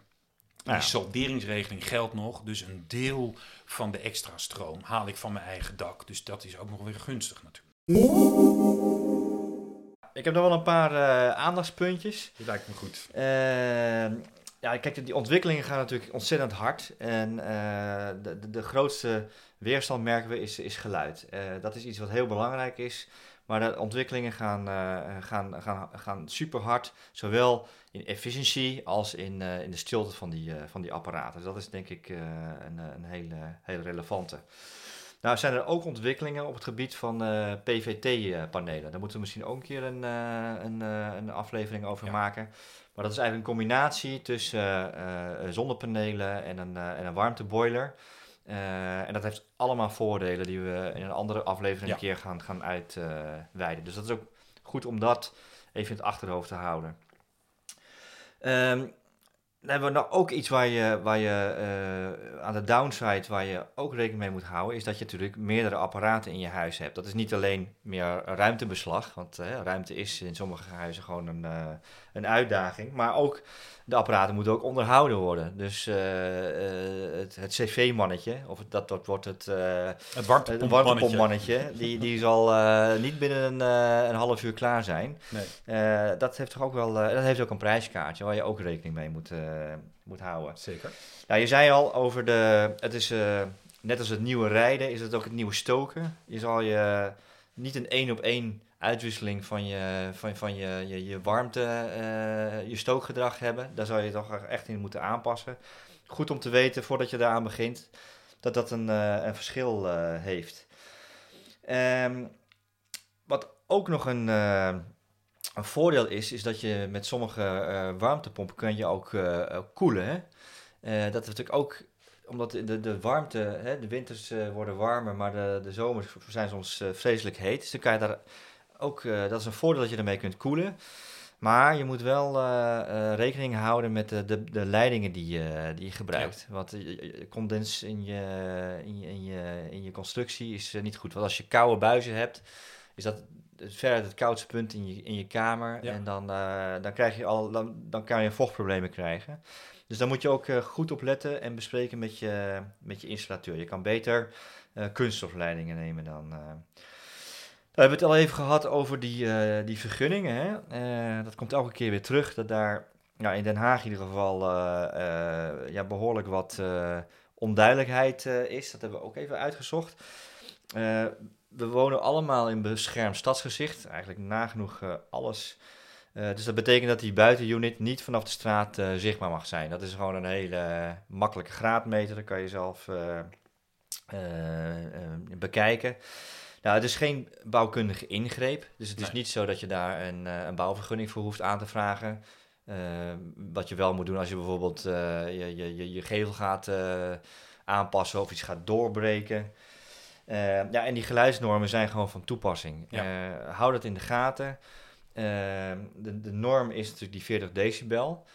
Die ja. salderingsregeling geldt nog, dus een deel van de extra stroom haal ik van mijn eigen dak. Dus dat is ook nog weer gunstig natuurlijk. Ik heb nog wel een paar eh, aandachtspuntjes. Dat lijkt me goed. Ehm, ja, kijk, die ontwikkelingen gaan natuurlijk ontzettend hard. En eh, de, de, de grootste weerstand merken we is, is geluid. Eh, dat is iets wat heel belangrijk is. Maar de ontwikkelingen gaan, eh, gaan, gaan, gaan super hard. Zowel in efficiëntie als in, in de stilte van die, van die apparaten. Dus dat is denk ik een, een hele, hele relevante. Nou zijn er ook ontwikkelingen op het gebied van PVT-panelen. Daar moeten we misschien ook een keer een, een, een aflevering over Ja. maken. Maar dat is eigenlijk een combinatie tussen eh, eh, zonnepanelen en een, eh, en een warmteboiler. En dat heeft allemaal voordelen die we in een andere aflevering Ja. een keer gaan, gaan uitweiden. dus dat is ook goed om dat even in het achterhoofd te houden. Ehm, dan hebben we nou ook iets waar je, waar je aan de downside, waar je ook rekening mee moet houden, is dat je natuurlijk meerdere apparaten in je huis hebt. Dat is niet alleen meer ruimtebeslag, want ruimte is in sommige huizen gewoon een, een uitdaging, maar ook de apparaten moeten ook onderhouden worden. Dus eh, eh, het, het cv-mannetje, of het- dat, dat wordt het, eh Het warmtepompmannetje. die, die zal niet binnen een, een half uur klaar zijn. Nee. Dat heeft toch ook wel, dat heeft ook een prijskaartje waar je ook rekening mee moet, moet houden. Zeker. Nou, je zei al over de, het is net als het nieuwe rijden, is het ook het nieuwe stoken. Je zal je niet een één op één uitwisseling van je, van, van je, je, je warmte, eh, je stookgedrag hebben. Daar zou je toch echt in moeten aanpassen. Goed om te weten voordat je daaraan begint dat dat een, eh, een verschil eh, heeft. Ehm, wat ook nog een, een voordeel is, is dat je met sommige warmtepompen kun je ook koelen. Hè? Dat is natuurlijk ook omdat de, de warmte, hè, de winters worden warmer, maar de, de zomers zijn soms vreselijk heet. Dus dan kan je daar ook, eh, dat is een voordeel dat je ermee kunt koelen. Maar je moet wel eh, eh, rekening houden met de, de, de leidingen die je, die je gebruikt. Want je- je condens in je, in je, in je, in je constructie is niet goed. Want als je koude buizen hebt, is dat verder het koudste punt in je, in je kamer. Ja. En dan, dan, krijg je al, dan, dan kan je vochtproblemen krijgen. Dus daar moet je ook eh, goed op letten en bespreken met je, met je installateur. Je kan beter eh, kunststofleidingen nemen dan. We hebben het al even gehad over die, eh, die vergunningen. Hè? Eh, dat komt elke keer weer terug. Dat daar in Den Haag in ieder geval eh, ja, behoorlijk wat onduidelijkheid is. Dat hebben we ook even uitgezocht. We wonen allemaal in beschermd stadsgezicht. Eigenlijk nagenoeg alles. Dus dat betekent dat die buitenunit niet vanaf de straat zichtbaar mag zijn. Dat is gewoon een hele makkelijke graadmeter. Dat kan je zelf bekijken. Nou, het is geen bouwkundige ingreep. Dus het is Nee. niet zo dat je daar een, eh, een bouwvergunning voor hoeft aan te vragen. Eh, wat je wel moet doen als je bijvoorbeeld eh, je, je, je, gevel gaat aanpassen of iets gaat doorbreken. Ja, en die geluidsnormen zijn gewoon van toepassing. Ja. Eh, hou dat in de gaten. De, de norm is natuurlijk die 40 decibel.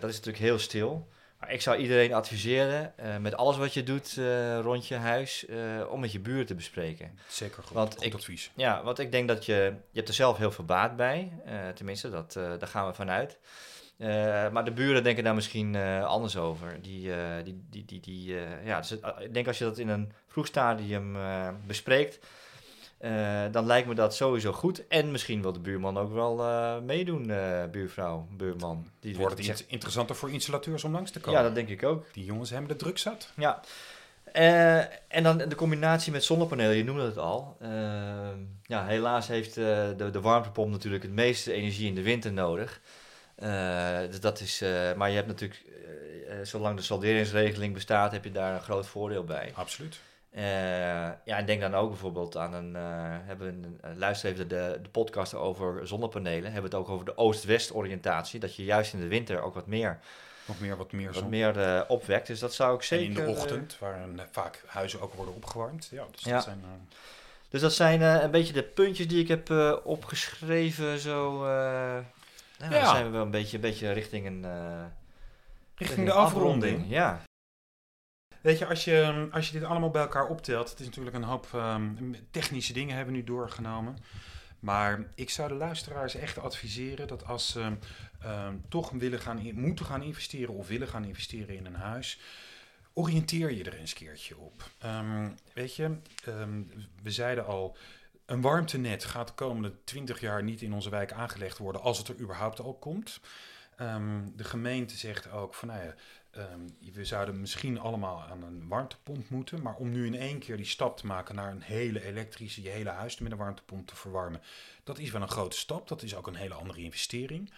Dat is natuurlijk heel stil. Maar ik zou iedereen adviseren, eh, met alles wat je doet eh, rond je huis, eh, om met je buren te bespreken. Zeker goed, Want goed ik- advies. Ja, want ik denk dat je, je hebt er zelf heel veel baat bij. tenminste, dat, daar gaan we vanuit. Maar de buren denken daar misschien anders over. Die, die, die, die, die, ja, dus, ik denk als je dat in een vroeg stadium bespreekt, eh, dan lijkt me dat sowieso goed. En misschien wil de buurman ook wel eh, meedoen, eh, buurvrouw, buurman. Die Wordt het int- interessanter voor installateurs om langs te komen? ja, dat denk ik ook. Die jongens hebben de druk zat. Ja. En dan de combinatie met zonnepanelen, je noemde het al. Ja, helaas heeft de, de warmtepomp natuurlijk het meeste energie in de winter nodig. Dus dat is, maar je hebt natuurlijk, zolang de salderingsregeling bestaat, heb je daar een groot voordeel bij. Absoluut. Eh, ja, en denk dan ook bijvoorbeeld aan een, eh, hebben we een, luister even de, de podcast over zonnepanelen, hebben we het ook over de oost-west oriëntatie, dat je juist in de winter ook wat meer, Nog meer, wat meer wat zon. meer eh, opwekt. Dus dat zou ik En zeker... in de ochtend, waar vaak huizen ook worden opgewarmd. Ja, dus Ja. dat zijn... Dus dat zijn een beetje de puntjes die ik heb opgeschreven. Zo, nou, Ja. Dan zijn we wel een beetje, een beetje richting een richting de afronding. Ja, Weet je als, je, als je dit allemaal bij elkaar optelt, het is natuurlijk een hoop ehm, technische dingen hebben we nu doorgenomen. Maar ik zou de luisteraars echt adviseren dat als ze ehm, toch willen gaan, moeten gaan investeren of willen gaan investeren in een huis, oriënteer je er eens een keertje op. Ehm, weet je, we zeiden al, een warmtenet gaat de komende 20 jaar niet in onze wijk aangelegd worden als het er überhaupt al komt. De gemeente zegt ook van nou ja, ehm, we zouden misschien allemaal aan een warmtepomp moeten, maar om nu in één keer die stap te maken naar een hele elektrische, je hele huis met een warmtepomp te verwarmen, dat is wel een grote stap. Dat is ook een hele andere investering.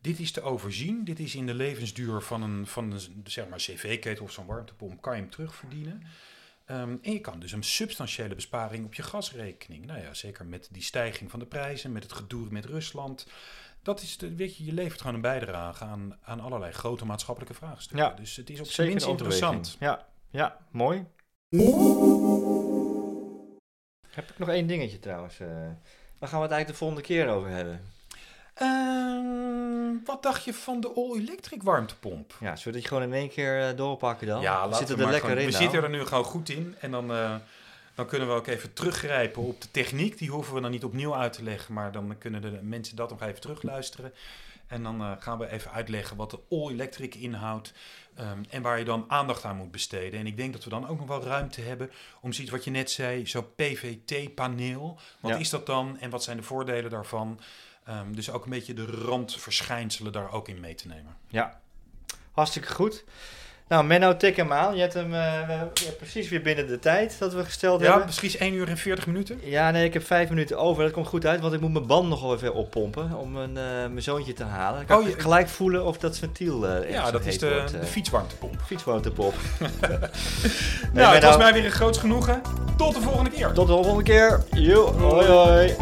Dit is te overzien. Dit is in de levensduur van een, van een zeg maar cv-ketel of zo'n warmtepomp kan je hem terugverdienen. Ehm, en je kan dus een substantiële besparing op je gasrekening. Nou ja, zeker met die stijging van de prijzen, met het gedoe met Rusland. Dat is, de, weet je, je levert gewoon een bijdrage aan, aan allerlei grote maatschappelijke vraagstukken. Ja, dus het is op zijn minst interessant. Ja, ja, mooi. Heb ik nog één dingetje trouwens. eh waar gaan we het eigenlijk de volgende keer over hebben? Ehm, wat dacht je van de all-electric warmtepomp? Ja, zullen we die gewoon in één keer eh, doorpakken dan? Ja, we laten zitten we er maar lekker gewoon- in We nou. zitten er nu gewoon goed in. En dan, eh, dan kunnen we ook even teruggrijpen op de techniek. Die hoeven we dan niet opnieuw uit te leggen. Maar dan kunnen de mensen dat nog even terugluisteren. En dan eh, gaan we even uitleggen wat de all-electric inhoudt. ehm, en waar je dan aandacht aan moet besteden. En ik denk dat we dan ook nog wel ruimte hebben om zoiets wat je net zei, zo'n PVT-paneel. Wat Ja. is dat dan en wat zijn de voordelen daarvan? Ehm, dus ook een beetje de randverschijnselen daar ook in mee te nemen. Ja, hartstikke goed. Nou, Menno, tik hem aan. Je hebt hem eh, ja, precies weer binnen de tijd dat we gesteld Ja, hebben. precies 1 uur en 40 minuten. Ja, nee, ik heb vijf minuten over. Dat komt goed uit, want ik moet mijn band nog wel even oppompen om mijn, eh, mijn zoontje te halen. Kan Oh, ik je- gelijk voelen of dat ventiel eh Ja, dat is de, wordt, de fietswarmtepomp. Fietswarmtepomp. Nou, het was mij weer een groot genoegen. Tot de volgende keer. Tot de volgende keer. Yo, hoi hoi.